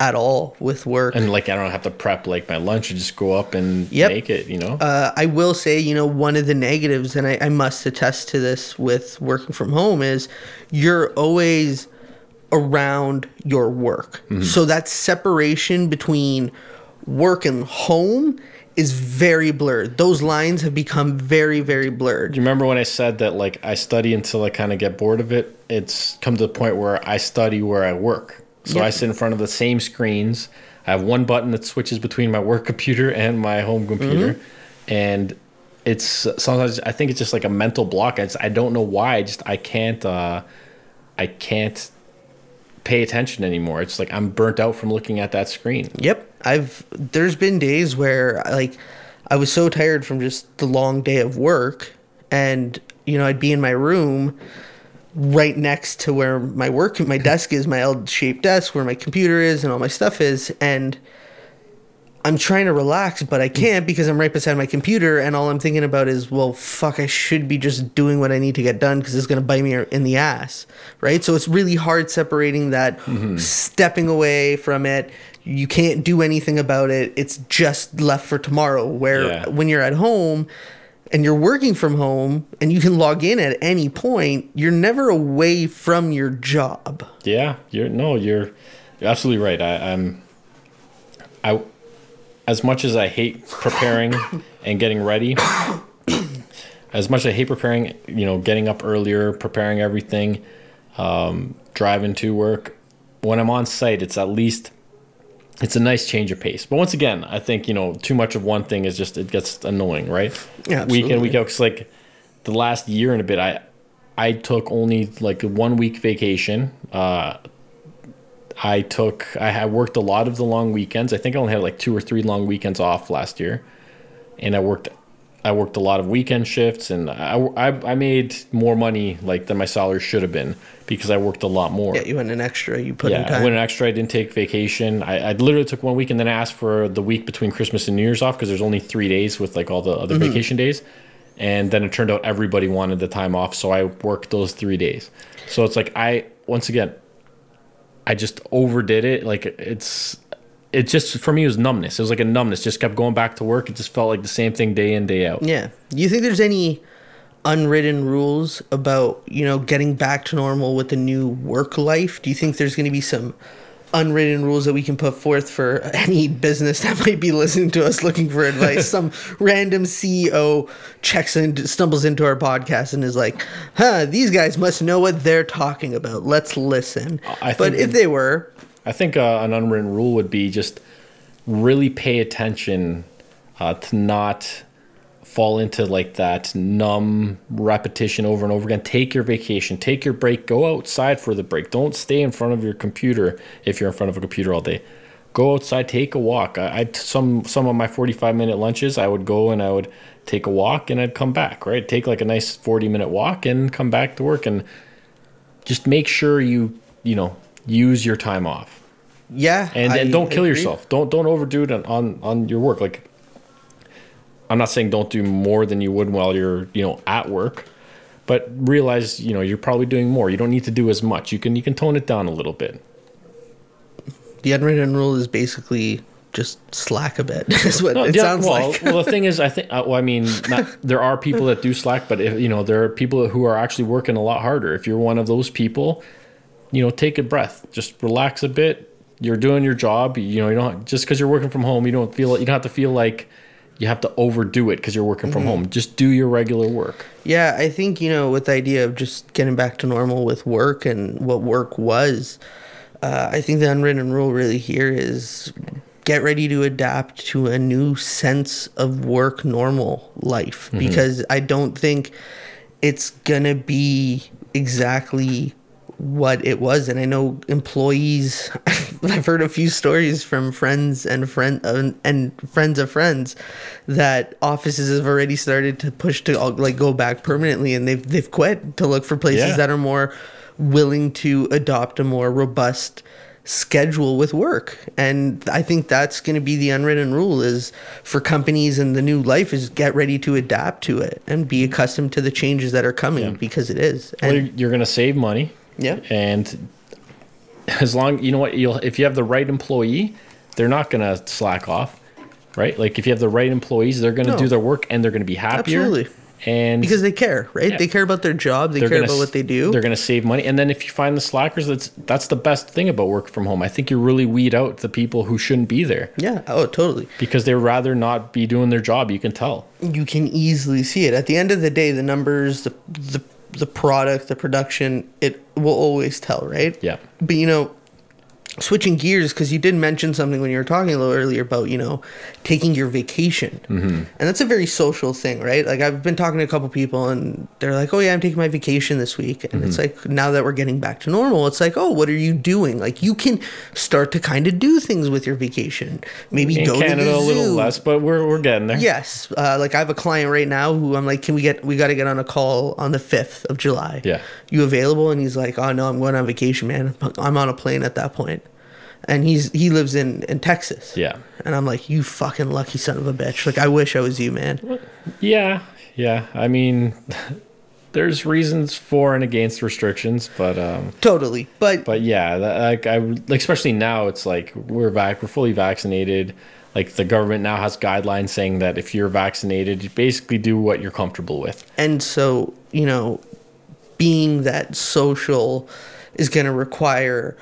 at all with work Mm-hmm. And like, I don't have to prep like my lunch. I just go up and Yep. make it, you know? uh, I will say, you know, one of the negatives, and I, I must attest to this with working from home, is you're always around your work. So that separation between work and home is very blurred. Those lines have become very, very blurred. Do you remember when I said that like I study until I kind of get bored of it? It's come to the point where I study where I work. So Yep. I sit in front of the same screens. I have one button that switches between my work [LAUGHS] computer and my home computer, and it's sometimes I think it's just like a mental block. I, just, I don't know why. I just I can't uh, I can't pay attention anymore. It's like I'm burnt out from looking at that screen. Yep. I've there's been days where like I was so tired from just the long day of work and you know, I'd be in my room right next to where my work my [LAUGHS] desk is, my L shaped desk where my computer is and all my stuff is and I'm trying to relax, but I mm. can't because I'm right beside my computer, and all I'm thinking about is, well, fuck, I should be just doing what I need to get done because it's gonna bite me in the ass, right? So it's really hard separating that, mm-hmm. stepping away from it. You can't do anything about it. It's just left for tomorrow. Where Yeah. when you're at home and you're working from home and you can log in at any point, you're never away from your job. Yeah, you're no, you're, you're absolutely right. I, I'm, I, as much as I hate preparing [COUGHS] and getting ready, as much as I hate preparing, you know, getting up earlier, preparing everything, um, driving to work. When I'm on site, it's at least it's a nice change of pace. But once again, I think you know too much of one thing is just it gets annoying, right? Yeah, week in week out. Cause like the last year and a bit, I I took only like one week vacation. Uh, I took I had worked a lot of the long weekends. I think I only had like two or three long weekends off last year, and I worked I worked a lot of weekend shifts, and I I, I made more money like than my salary should have been because I worked a lot more. Yeah, you went an extra. You put in Yeah, I time. went an extra. I didn't take vacation. I, I literally took one week and then I asked for the week between Christmas and New Year's off because there's only three days with like all the other Mm-hmm. vacation days. And then it turned out everybody wanted the time off, so I worked those three days. So it's like I once again, I just overdid it. Like it's, it just for me was numbness. It was like a numbness. Just kept going back to work. It just felt like the same thing day in day out. Yeah. Do you think there's any unwritten rules about, you know, getting back to normal with the new work life? Do you think there's going to be some unwritten rules that we can put forth for any business that might be listening to us looking for advice? [LAUGHS] some random CEO checks and stumbles into our podcast and is like, huh, these guys must know what they're talking about. Let's listen. I but if they were, I think uh, an unwritten rule would be just really pay attention uh, to not fall into like that numb repetition over and over again. Take your vacation, take your break, go outside for the break. Don't stay in front of your computer if you're in front of a computer all day. Go outside, take a walk. I, I some some of my 45 minute lunches, I would go and I would take a walk and I'd come back, right? Take like a nice 40 minute walk and come back to work and just make sure you, you know, use your time off Yeah, and, and don't kill agree. yourself. Don't don't overdo it on, on on your work. Like, I'm not saying don't do more than you would while you're you know at work, but realize you know you're probably doing more. You don't need to do as much. You can you can tone it down a little bit. The unwritten rule is basically just slack a bit. [LAUGHS] Is what it yeah, sounds well, like. well, the thing [LAUGHS] is, I think. Uh, well, I mean, not, there are people that do slack, but if you know, there are people who are actually working a lot harder. If you're one of those people, you know, take a breath, just relax a bit. You're doing your job. You know, you don't just because you're working from home, you don't feel you don't have to feel like you have to overdo it because you're working Mm-hmm. from home. Just do your regular work. Yeah, I think, you know, with the idea of just getting back to normal with work and what work was, uh, I think the unwritten rule really here is get ready to adapt to a new sense of work normal life because I don't think it's going to be exactly what it was and i know employees [LAUGHS] i've heard a few stories from friends and friend uh, and friends of friends that offices have already started to push to like go back permanently and they've they've quit to look for places Yeah. that are more willing to adopt a more robust schedule with work and i think that's going to be the unwritten rule is for companies and the new life is get ready to adapt to it and be accustomed to the changes that are coming Yeah. because it is Well, you're, you're going to save money. Yeah. And as long you know what you'll if you have the right employee, they're not going to slack off, right? Like if you have the right employees, they're going to No. do their work and they're going to be happier. Absolutely. And because they care, right? Yeah. They care about their job. They they're care gonna about what they do. They're going to save money, and then if you find the slackers, that's that's the best thing about work from home. I think you really weed out the people who shouldn't be there yeah. Oh, totally. because they'd rather not be doing their job. You can tell. You can easily see it. At the end of the day, the numbers, the the the product, the production, it will always tell, right? Yeah. But you know, switching gears because you did mention something when you were talking a little earlier about you know taking your vacation, mm-hmm. and that's a very social thing, right? Like I've been talking to a couple people, and they're like, "Oh yeah, I'm taking my vacation this week," and it's Mm-hmm. like now that we're getting back to normal, it's like, "Oh, what are you doing?" Like you can start to kind of do things with your vacation. Maybe In go Canada, to the a little less, but we're we're getting there. Yes, uh, like I have a client right now who I'm like, can we get? We got to get on a call on the fifth of July. Yeah. you available? And he's like, oh no, I'm going on vacation, man. I'm on a plane at that point. And he's he lives in in Texas. Yeah. and I'm like, you fucking lucky son of a bitch. Like I wish I was you, man. Yeah, yeah. I mean, [LAUGHS] there's reasons for and against restrictions, but um, Totally, but but yeah, like I especially now, it's like we're vac, we're fully vaccinated. Like the government now has guidelines saying that if you're vaccinated, you basically do what you're comfortable with. and so you know being that social is going to require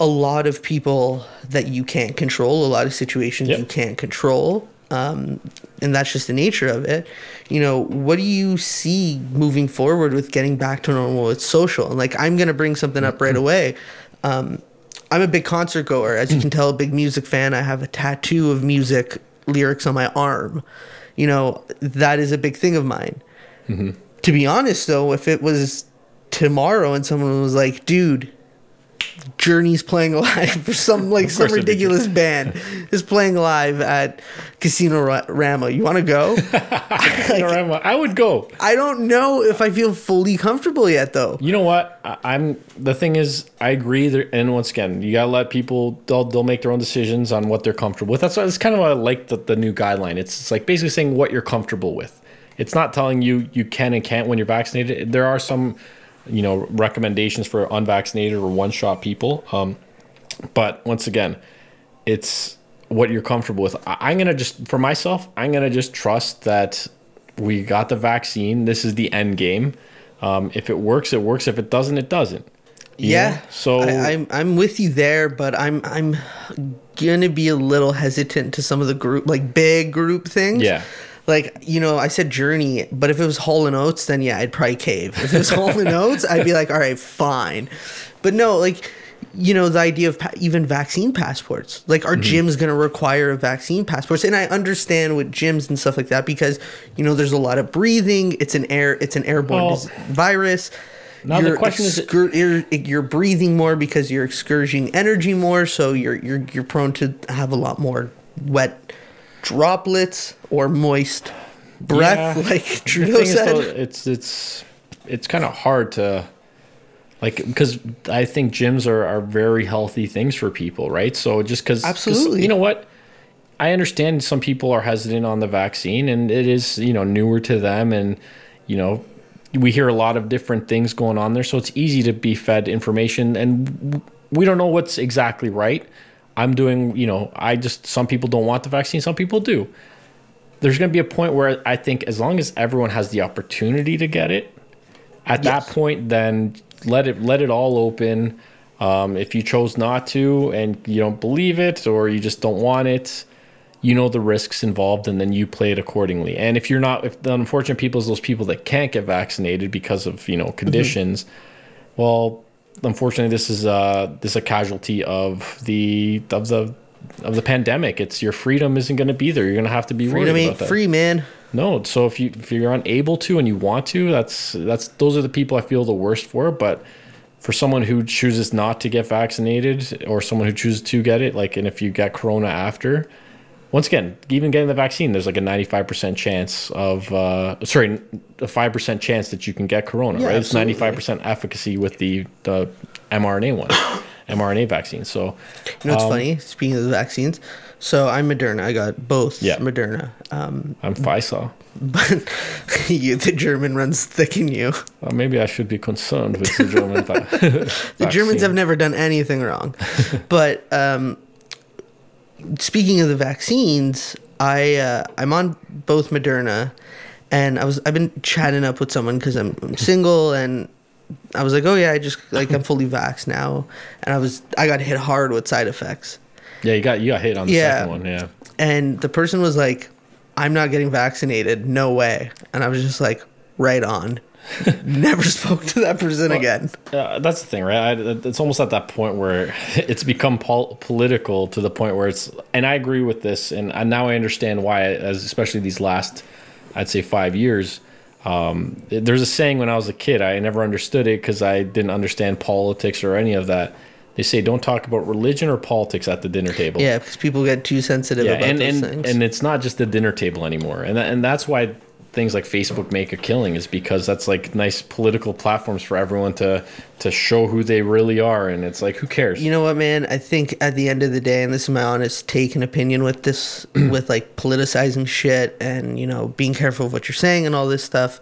a lot of people that you can't control a lot of situations Yep. you can't control um, and that's just the nature of it. You know what do you see moving forward with getting back to normal with social? And like i'm going to bring something up right away. Um, i'm a big concert goer. As you can tell a big music fan. I have a tattoo of music lyrics on my arm. You know that is a big thing of mine. To be honest though if it was tomorrow and someone was like dude journey's playing live for some [LAUGHS] like some course it'd be ridiculous band [LAUGHS] is playing live at casino rama you want to go [LAUGHS] I would go. i don't know if i feel fully comfortable yet though You know what? I, I'm the thing is, I agree. There, and once again, you gotta let people. They'll they'll make their own decisions on what they're comfortable with. That's why it's kind of why I like the, the new guideline. It's, it's like basically saying what you're comfortable with. It's not telling you you can and can't when you're vaccinated. There are some, you know, recommendations for unvaccinated or one shot people. Um, but once again, it's what you're comfortable with. I, I'm gonna just for myself, I'm gonna just trust that we got the vaccine. This is the end game. Um, if it works, it works. If it doesn't, it doesn't. Yeah know? So I, I'm, I'm with you there but i'm i'm gonna be a little hesitant to some of the group like big group things Yeah. Like you know i said journey but if it was hall and oates then yeah i'd probably cave. If it was hall and [LAUGHS] oates i'd be like all right fine. But no like you know the idea of pa- even vaccine passports. Like Mm-hmm. gym's going to require a vaccine passports and i understand with gyms and stuff like that because you know there's a lot of breathing it's an air it's an airborne dis- virus. now the question is- excur- you're, you're breathing more because you're excurging energy more so you're you're you're prone to have a lot more wet droplets or moist breath Yeah. like Trudeau said though, it's it's it's kind of hard to like because I think gyms are are very healthy things for people, right? So just because Absolutely. you know what. I understand some people are hesitant on the vaccine and it is, you know, newer to them and you know, we hear a lot of different things going on there, so it's easy to be fed information and we don't know what's exactly right. I'm doing, you know, I just some people don't want the vaccine, some people do there's going to be a point where I think as long as everyone has the opportunity to get it, at Yes. that point, then let it let it all open. Um, if you chose not to and you don't believe it or you just don't want it, you know the risks involved, and then you play it accordingly. And if you're not, if the unfortunate people is those people that can't get vaccinated because of you know conditions, well, unfortunately, this is uh this is a casualty of the of the of the pandemic. It's your freedom isn't going to be there. You're going to have to be freedom worried about that. free man No, so if you if you're unable to and you want to, that's that's those are the people I feel the worst for. But for someone who chooses not to get vaccinated or someone who chooses to get it, like and if you get corona after, once again, even getting the vaccine, there's like a 95% chance of uh sorry, a 5% chance that you can get corona, Yeah, right? It's 95% efficacy with the the mRNA one. [COUGHS] mRNA vaccine. So You know it's Um, funny? Speaking of the vaccines, so I'm Moderna. I got both Yeah. Moderna. Um, I'm Pfizer. but [LAUGHS] you, the German runs thick in you. Uh, maybe I should be concerned with the [LAUGHS] German [LAUGHS] The Germans have never done anything wrong. but um, speaking of the vaccines, I uh, I'm on both Moderna, and I was I've been chatting up with someone because I'm, I'm single and. I was like, oh yeah, I just like I'm fully vaxxed now, and I was I got hit hard with side effects. Yeah, you got you got hit on the Yeah. second one. Yeah. and the person was like i'm not getting vaccinated no way and i was just like right on [LAUGHS] never spoke to that person again Uh, that's the thing, right? I, it's almost at that point where [LAUGHS] it's become pol- political to the point where it's, and I agree with this, and, and now I understand why, as especially these last, I'd say five years. Um, there's a saying when I was a kid, I never understood it because I didn't understand politics or any of that. They say don't talk about religion or politics at the dinner table. yeah because people get too sensitive yeah, about and those and, things and it's not just the dinner table anymore, and that, and that's why things like Facebook make a killing is because that's like nice political platforms for everyone to to show who they really are, and it's like who cares? you know what man i think at the end of the day and this is my honest take and opinion with this [CLEARS THROAT] with like politicizing shit and you know being careful of what you're saying and all this stuff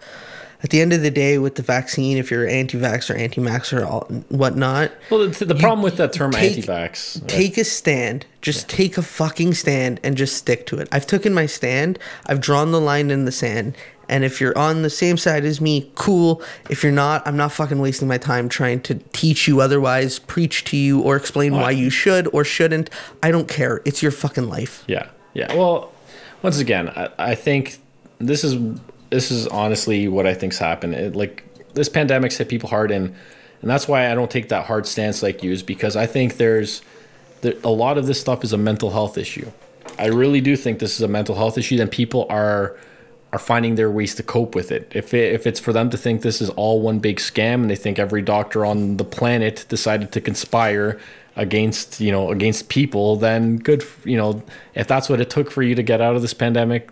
at the end of the day with the vaccine if you're anti-vax or anti-max or all, whatnot well, the, the problem with that term take- anti-vax, uh, take a stand. Just take a fucking stand and just stick to it. I've taken my stand. I've drawn the line in the sand. And if you're on the same side as me cool. If you're not i'm not fucking wasting my time trying to teach you otherwise preach to you or explain why? you should or shouldn't. I don't care. It's your fucking life. Yeah, yeah. Well, once again, I, I think this is this is honestly what I think's happened. It, like this pandemic's hit people hard, and and that's why I don't take that hard stance like you, is because I think there's there, a lot of this stuff is a mental health issue. I really do think this is a mental health issue. Then people are are finding their ways to cope with it. If it, if it's for them to think this is all one big scam, and they think every doctor on the planet decided to conspire against you know against people, then good. You know, if that's what it took for you to get out of this pandemic,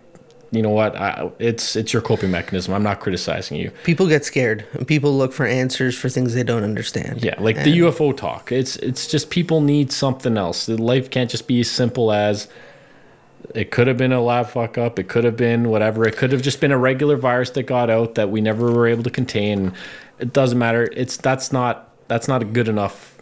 you know what? I, it's it's your coping mechanism. I'm not criticizing you. people get scared and people look for answers for things they don't understand Yeah, like the UFO talk. It's it's just people need something else. Life can't just be as simple as it could have been a lab fuck up. It could have been whatever. It could have just been a regular virus that got out that we never were able to contain. It doesn't matter. It's that's not that's not a good enough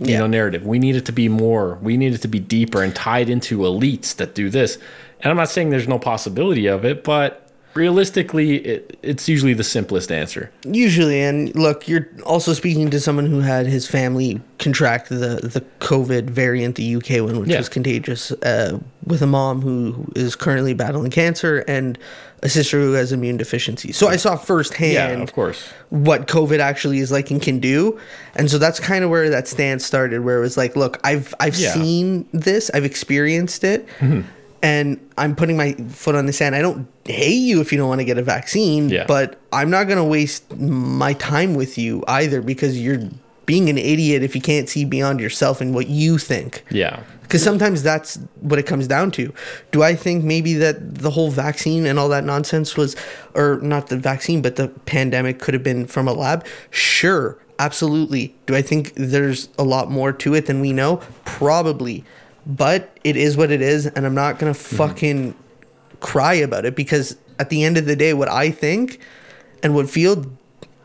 you Yeah. know narrative. We need it to be more. We need it to be deeper and tied into elites that do this. And I'm not saying there's no possibility of it, but realistically, it, it's usually the simplest answer. Usually, and look, you're also speaking to someone who had his family contract the the COVID variant, the UK one, which Yeah. was contagious, uh, with a mom who is currently battling cancer and a sister who has immune deficiency. So I saw firsthand Yeah, of course. what COVID actually is like and can do. And so that's kind of where that stance started, where it was like, look, I've I've Yeah. seen this, I've experienced it, mm-hmm. and I'm putting my foot on the sand. I don't hate you if you don't want to get a vaccine, Yeah. but I'm not gonna waste my time with you either because you're being an idiot if you can't see beyond yourself and what you think. Yeah. Because sometimes that's what it comes down to. Do I think maybe that the whole vaccine and all that nonsense was, or not the vaccine, but the pandemic could have been from a lab? Sure, absolutely. Do I think there's a lot more to it than we know? Probably. But it is what it is, and I'm not going to mm-hmm. fucking cry about it because at the end of the day, what I think and what feel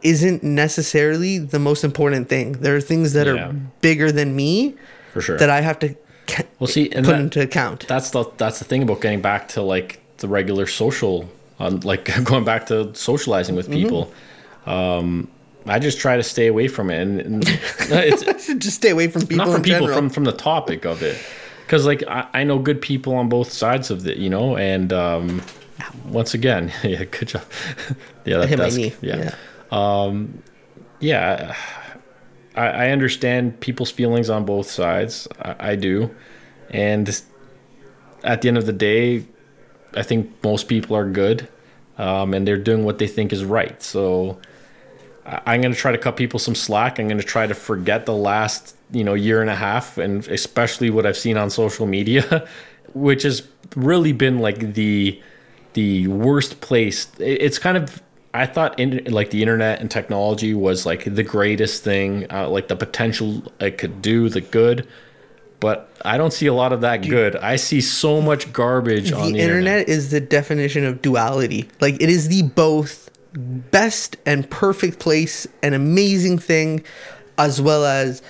isn't necessarily the most important thing. There are things that Yeah. are bigger than me For sure. that I have to ca- Well, see, and put that- into account. that's the that's the thing about getting back to like the regular social, um, [LAUGHS] like going back to socializing with Mm-hmm. people. Um, I just try to stay away from it, and, and [LAUGHS] Just stay away from people not from in people general. from from the topic of it, because like I, I know good people on both sides of it, you know, and um, once again, [LAUGHS] yeah, good job. yeah, I that, hit my knee. yeah. yeah, I, I understand people's feelings on both sides. I, I do, and at the end of the day, I think most people are good, um, and they're doing what they think is right. So I- I'm going to try to cut people some slack. I'm going to try to forget the last you know year and a half, and especially what I've seen on social media, [LAUGHS] which has really been like the the worst place. It's kind of I thought in, like the internet and technology was like the greatest thing, uh, like the potential it could do, the good. But I don't see a lot of that good. I see so much garbage on the the internet is the definition of duality. Like it is the both best and perfect place, an amazing thing, as well as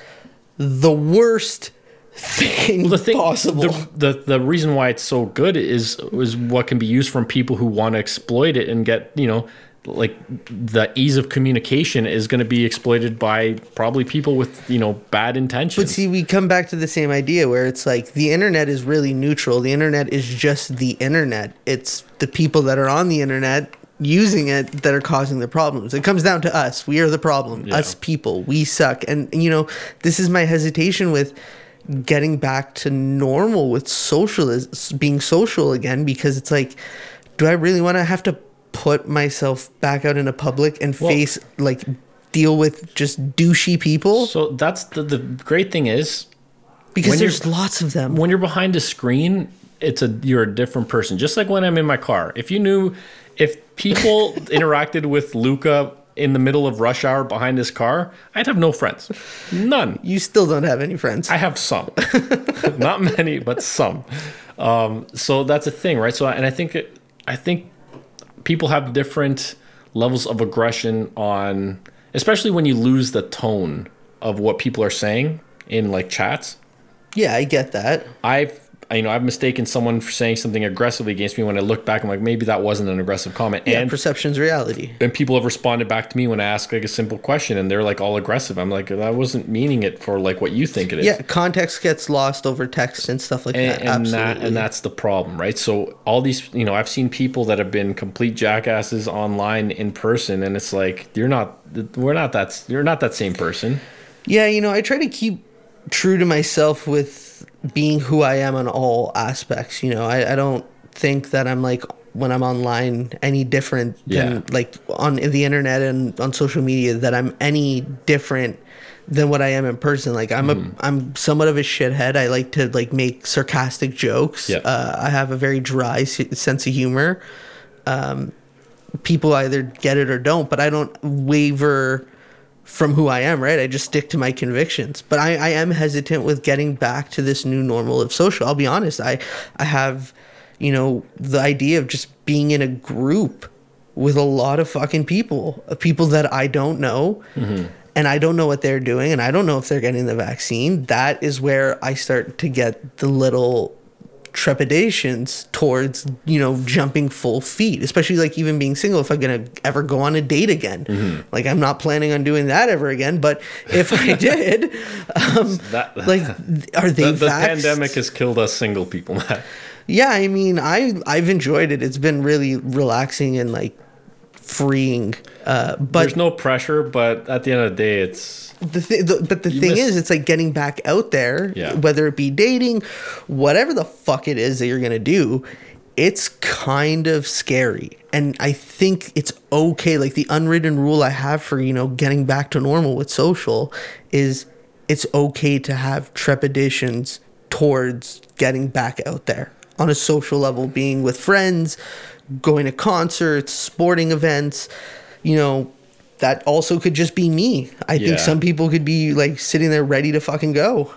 the worst thing, the thing possible. The, the the reason why it's so good is is what can be used from people who want to exploit it and get you know like the ease of communication is going to be exploited by probably people with you know bad intentions. But see, we come back to the same idea where it's like the internet is really neutral. The internet is just the internet. It's the people that are on the internet using it that are causing the problems. It comes down to us. We are the problem. Yeah. Us people. We suck. And you know, this is my hesitation with getting back to normal with socialism being social again because it's like do I really want to have to put myself back out into public and Well- face like deal with just douchey people so that's the the great thing is because there's lots of them. when you're behind a screen, it's a you're a different person. Just like when I'm in my car. If you knew if people [LAUGHS] interacted with Luca in the middle of rush hour behind his car, I'd have no friends. None. You still don't have any friends. I have some, [LAUGHS] not many, but some. Um, so that's a thing, right? So, and I think, I think people have different levels of aggression on, especially when you lose the tone of what people are saying in like chats. yeah, I get that. I've, you know, I've mistaken someone for saying something aggressively against me. When I look back, I'm like, maybe that wasn't an aggressive comment. Yeah, and perception's reality. and people have responded back to me when I ask like a simple question, and they're like all aggressive. I'm like, I wasn't meaning it for like what you think it is. Yeah, context gets lost over text and stuff like and, that. and Absolutely. that and that's the problem right so all these you know i've seen people that have been complete jackasses online in person and it's like you're not we're not that you're not that same person Yeah, you know, I try to keep true to myself with being who I am on all aspects. You know, I, I don't think that I'm like when I'm online any different than Yeah. like on the internet and on social media that I'm any different than what I am in person. Like I'm Mm-hmm. a I'm somewhat of a shithead. I like to like make sarcastic jokes. Yeah. Uh, I have a very dry s- sense of humor. Um, people either get it or don't, but I don't waver from who I am, right? I just stick to my convictions. But I, I am hesitant with getting back to this new normal of social. I'll be honest. I I have, you know, the idea of just being in a group with a lot of fucking people, of people that I don't know. Mm-hmm. And I don't know what they're doing, and I don't know if they're getting the vaccine. That is where I start to get the little trepidations towards you know jumping full feet especially like even being single if i'm gonna ever go on a date again Mm-hmm. like i'm not planning on doing that ever again but if i [LAUGHS] did um That- [LAUGHS] like are they the, the pandemic has killed us single people, Matt. yeah i mean i i've enjoyed it it's been really relaxing and like freeing uh but There's no pressure, but at the end of the day, it's the, th- the but the thing miss- is it's like getting back out there Yeah. whether it be dating whatever the fuck it is that you're gonna do it's kind of scary and i think it's okay like the unwritten rule i have for you know getting back to normal with social is it's okay to have trepidations towards getting back out there on a social level being with friends going to concerts sporting events you know that also could just be me i Yeah. think some people could be like sitting there ready to fucking go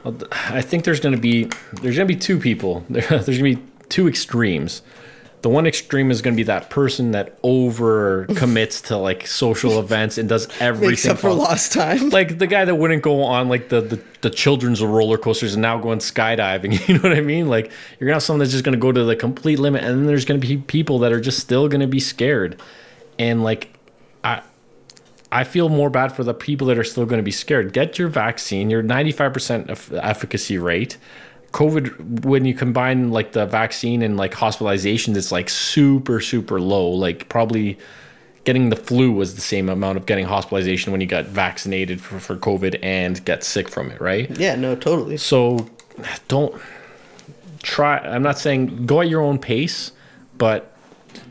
I think there's going to be there's going to be two people. [LAUGHS] There's going to be two extremes. The one extreme is going to be that person that over commits to like social [LAUGHS] events and does everything up for possible. lost time Like the guy that wouldn't go on like the, the the children's roller coasters and now going skydiving. [LAUGHS] You know what I mean? Like you're gonna have someone that's just gonna go to the complete limit, and then there's gonna be people that are just still gonna be scared. And like I I feel more bad for the people that are still going to be scared. Get your vaccine. Your 95% of efficacy rate. COVID, when you combine like the vaccine and like hospitalizations, it's like super, super low. Like probably getting the flu was the same amount of getting hospitalization when you got vaccinated for, for COVID and get sick from it, right? yeah no totally So don't try. I'm not saying go at your own pace, but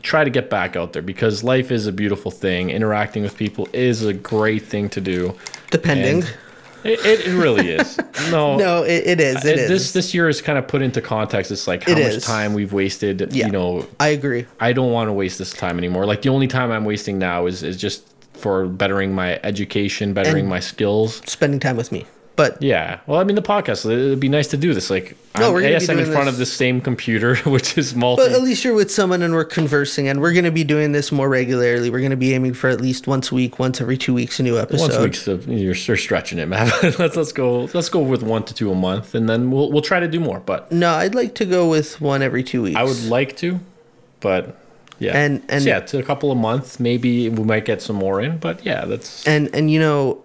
try to get back out there because life is a beautiful thing. Interacting with people is a great thing to do. depending And It, it, it really is. [LAUGHS] No. no it, it is it Uh, is this this year is kind of put into context. It's like how It much is. time we've wasted. Yeah. You know, i agree I don't want to waste this time anymore. Like the only time I'm wasting now is is just for bettering my education, bettering And- my skills. spending time with me but Yeah. Well, I mean, the podcast, it'd be nice to do this. Like, No, I'm, we're yes, I'm in front of the same computer, [LAUGHS] which is multi. But at least you're with someone and we're conversing, and we're going to be doing this more regularly. We're going to be aiming for at least once a week, once every two weeks, a new episode. Once a week's the, you're, you're stretching it, man. [LAUGHS] let's let's go let's go with one to two a month, and then we'll we'll try to do more. But No, I'd like to go with one every two weeks. I would like to, but yeah, And- and- So, yeah, to a couple of months, maybe we might get some more in. But yeah, that's and and you know,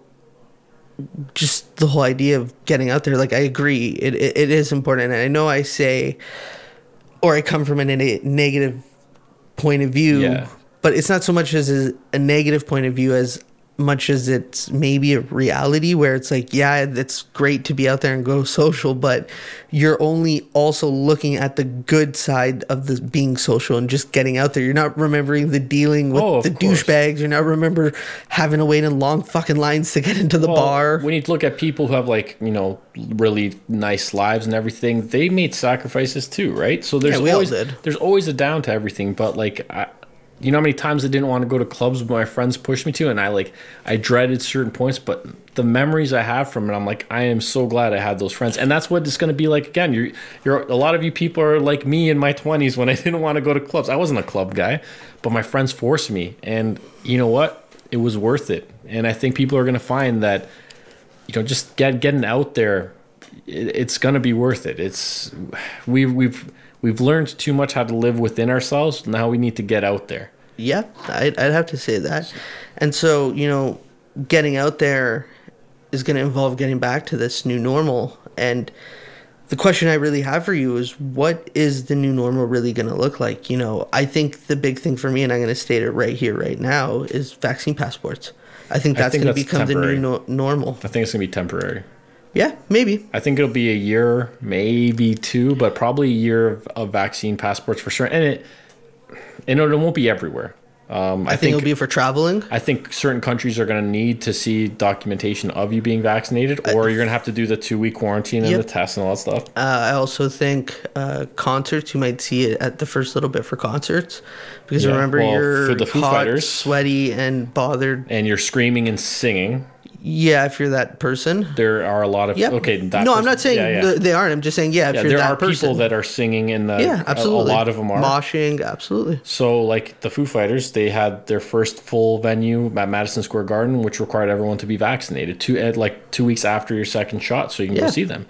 just the whole idea of getting out there. Like I agree, it it, it is important, and I know I say, or I come from a ne- negative point of view, Yeah. but it's not so much as a, a negative point of view as much as it's maybe a reality where it's like, yeah, it's great to be out there and go social, but you're only also looking at the good side of the being social and just getting out there. You're not remembering the dealing with Oh, the course. douchebags. You're not remember having to wait in long fucking lines to get into the Well, bar. When you look at people who have like you know really nice lives and everything, they made sacrifices too, right? So there's Yeah, we always there's always a down to everything. But like, I, you know how many times I didn't want to go to clubs, but my friends pushed me to, and I like I dreaded certain points, but the memories I have from it, I'm like, I am so glad I had those friends, and that's what it's going to be like again. You're you're a lot of you people are like me in my 20s when I [LAUGHS] didn't want to go to clubs. I wasn't a club guy, but my friends forced me, and you know what? It was worth it, and I think people are going to find that you know just get getting out there it, it's going to be worth it it's we've we've we've learned too much how to live within ourselves now we need to get out there Yeah, I'd, I'd have to say that. And so, you know, getting out there is going to involve getting back to this new normal. And the question I really have for you is what is the new normal really going to look like? You know, I think the big thing for me, and I'm going to state it right here, right now, is vaccine passports. I think I that's think going to become the new no- normal. i think it's going to be temporary Yeah, maybe. i think it'll be a year maybe two but probably a year of, of vaccine passports for sure and it and it won't be everywhere um, I, think, it'll be for traveling. I think certain countries are going to need to see documentation of you being vaccinated, or you're going to have to do the two week quarantine and Yep. the test and all that stuff. Uh, I also think uh, concerts, you might see it at the first little bit for concerts. Because Yeah, remember, well, you're for the Foo hot, Fighters- sweaty, and bothered. And you're screaming and singing. Yeah, if you're that person. There are a lot of Yeah. okay. No, I'm not saying yeah, yeah. th- they aren't. I'm just saying, yeah, if yeah, you're there that are person. people that are singing in the yeah, absolutely. A, a lot of them are. moshing. Absolutely. So like the Foo Fighters, they had their first full venue at Madison Square Garden, which required everyone to be vaccinated two like two weeks after your second shot, so you can go see them.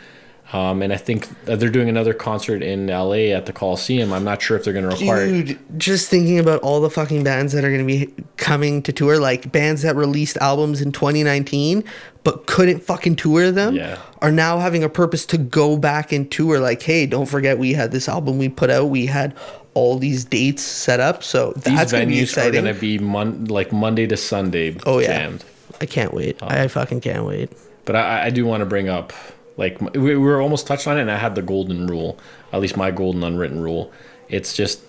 Um, and I think they're doing another concert in LA at the Coliseum. I'm not sure if they're going to require. Dude, just thinking about all the fucking bands that are going to be coming to tour, like bands that released albums in 2019 but couldn't fucking tour them, Yeah. are now having a purpose to go back and tour. Like, hey, don't forget we had this album we put out. We had all these dates set up, so These that's going to be venues are going to be mon- like Monday to Sunday oh yeah, jammed. I can't wait. Oh. I fucking can't wait. But I, I do want to bring up, like, we, we were almost touched on it, and I had the golden rule, at least my golden unwritten rule. It's just,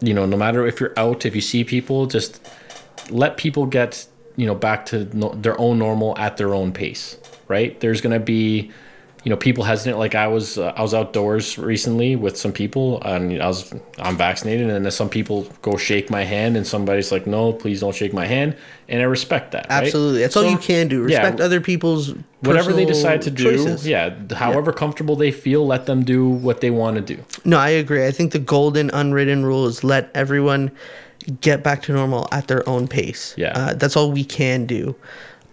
you know, no matter if you're out, if you see people, just let people get, you know, back to no, their own normal at their own pace, right? There's going to be, you know, people hesitant. Like I was, uh, I was outdoors recently with some people, and I was, I'm vaccinated, and then some people go shake my hand, and somebody's like, "No, please don't shake my hand," and I respect that. right? Absolutely, that's all you can do. yeah, Respect other people's whatever they decide to do choices. yeah however comfortable they feel let them do what they want to do No, I agree. I think the golden unwritten rule is let everyone get back to normal at their own pace. Yeah. Uh, that's all we can do.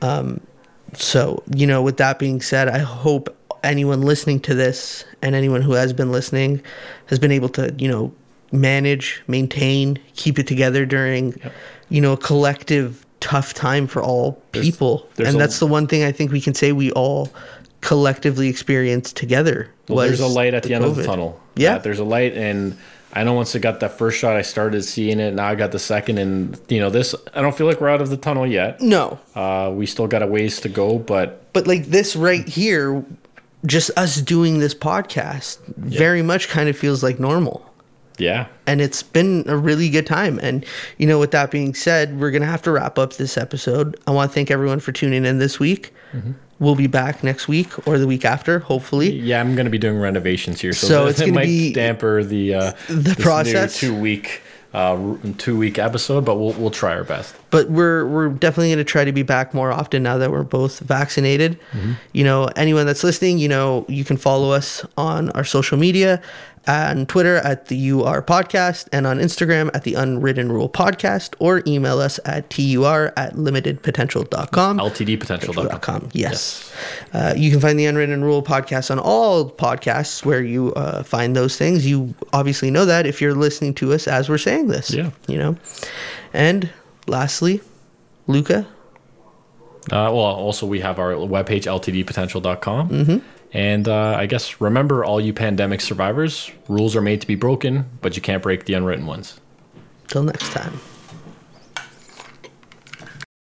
Um, so, you know, with that being said, I hope anyone listening to this and anyone who has been listening has been able to, you know, manage, maintain, keep it together during, you know, a collective tough time for all people. there's and a- that's the one thing I think we can say we all collectively experienced together. well, there's a light at the, end of the COVID. tunnel Yeah. there's a light and i know once i got that first shot i started seeing it now i got the second and you know this i don't feel like we're out of the tunnel yet No, uh, we still got a ways to go but but like this right here, just us doing this podcast very much kind of feels like normal. yeah And it's been a really good time. And, you know, with that being said, we're going to have to wrap up this episode. I want to thank everyone for tuning in this week. Mm-hmm. We'll be back next week or the week after, hopefully. yeah i'm gonna be doing renovations here so, So [LAUGHS] it's it might be damper the uh the process. two week uh two week episode but we'll, we'll try our best. But we're we're definitely going to try to be back more often now that we're both vaccinated. You know, anyone that's listening, you know, you can follow us on our social media on Twitter at the UR podcast and on Instagram at the Unwritten Rule podcast or email us at tur at limitedpotential.com. ltdpotential.com Com. Yes. Uh, you can find the Unwritten Rule podcast on all podcasts where you uh, find those things. You obviously know that if you're listening to us as we're saying this. Yeah. You know? And lastly, Luca, Uh, well, also we have our webpage ltdpotential.com. Mm-hmm. And uh, I guess remember, all you pandemic survivors, rules are made to be broken, but you can't break the unwritten ones. till next time.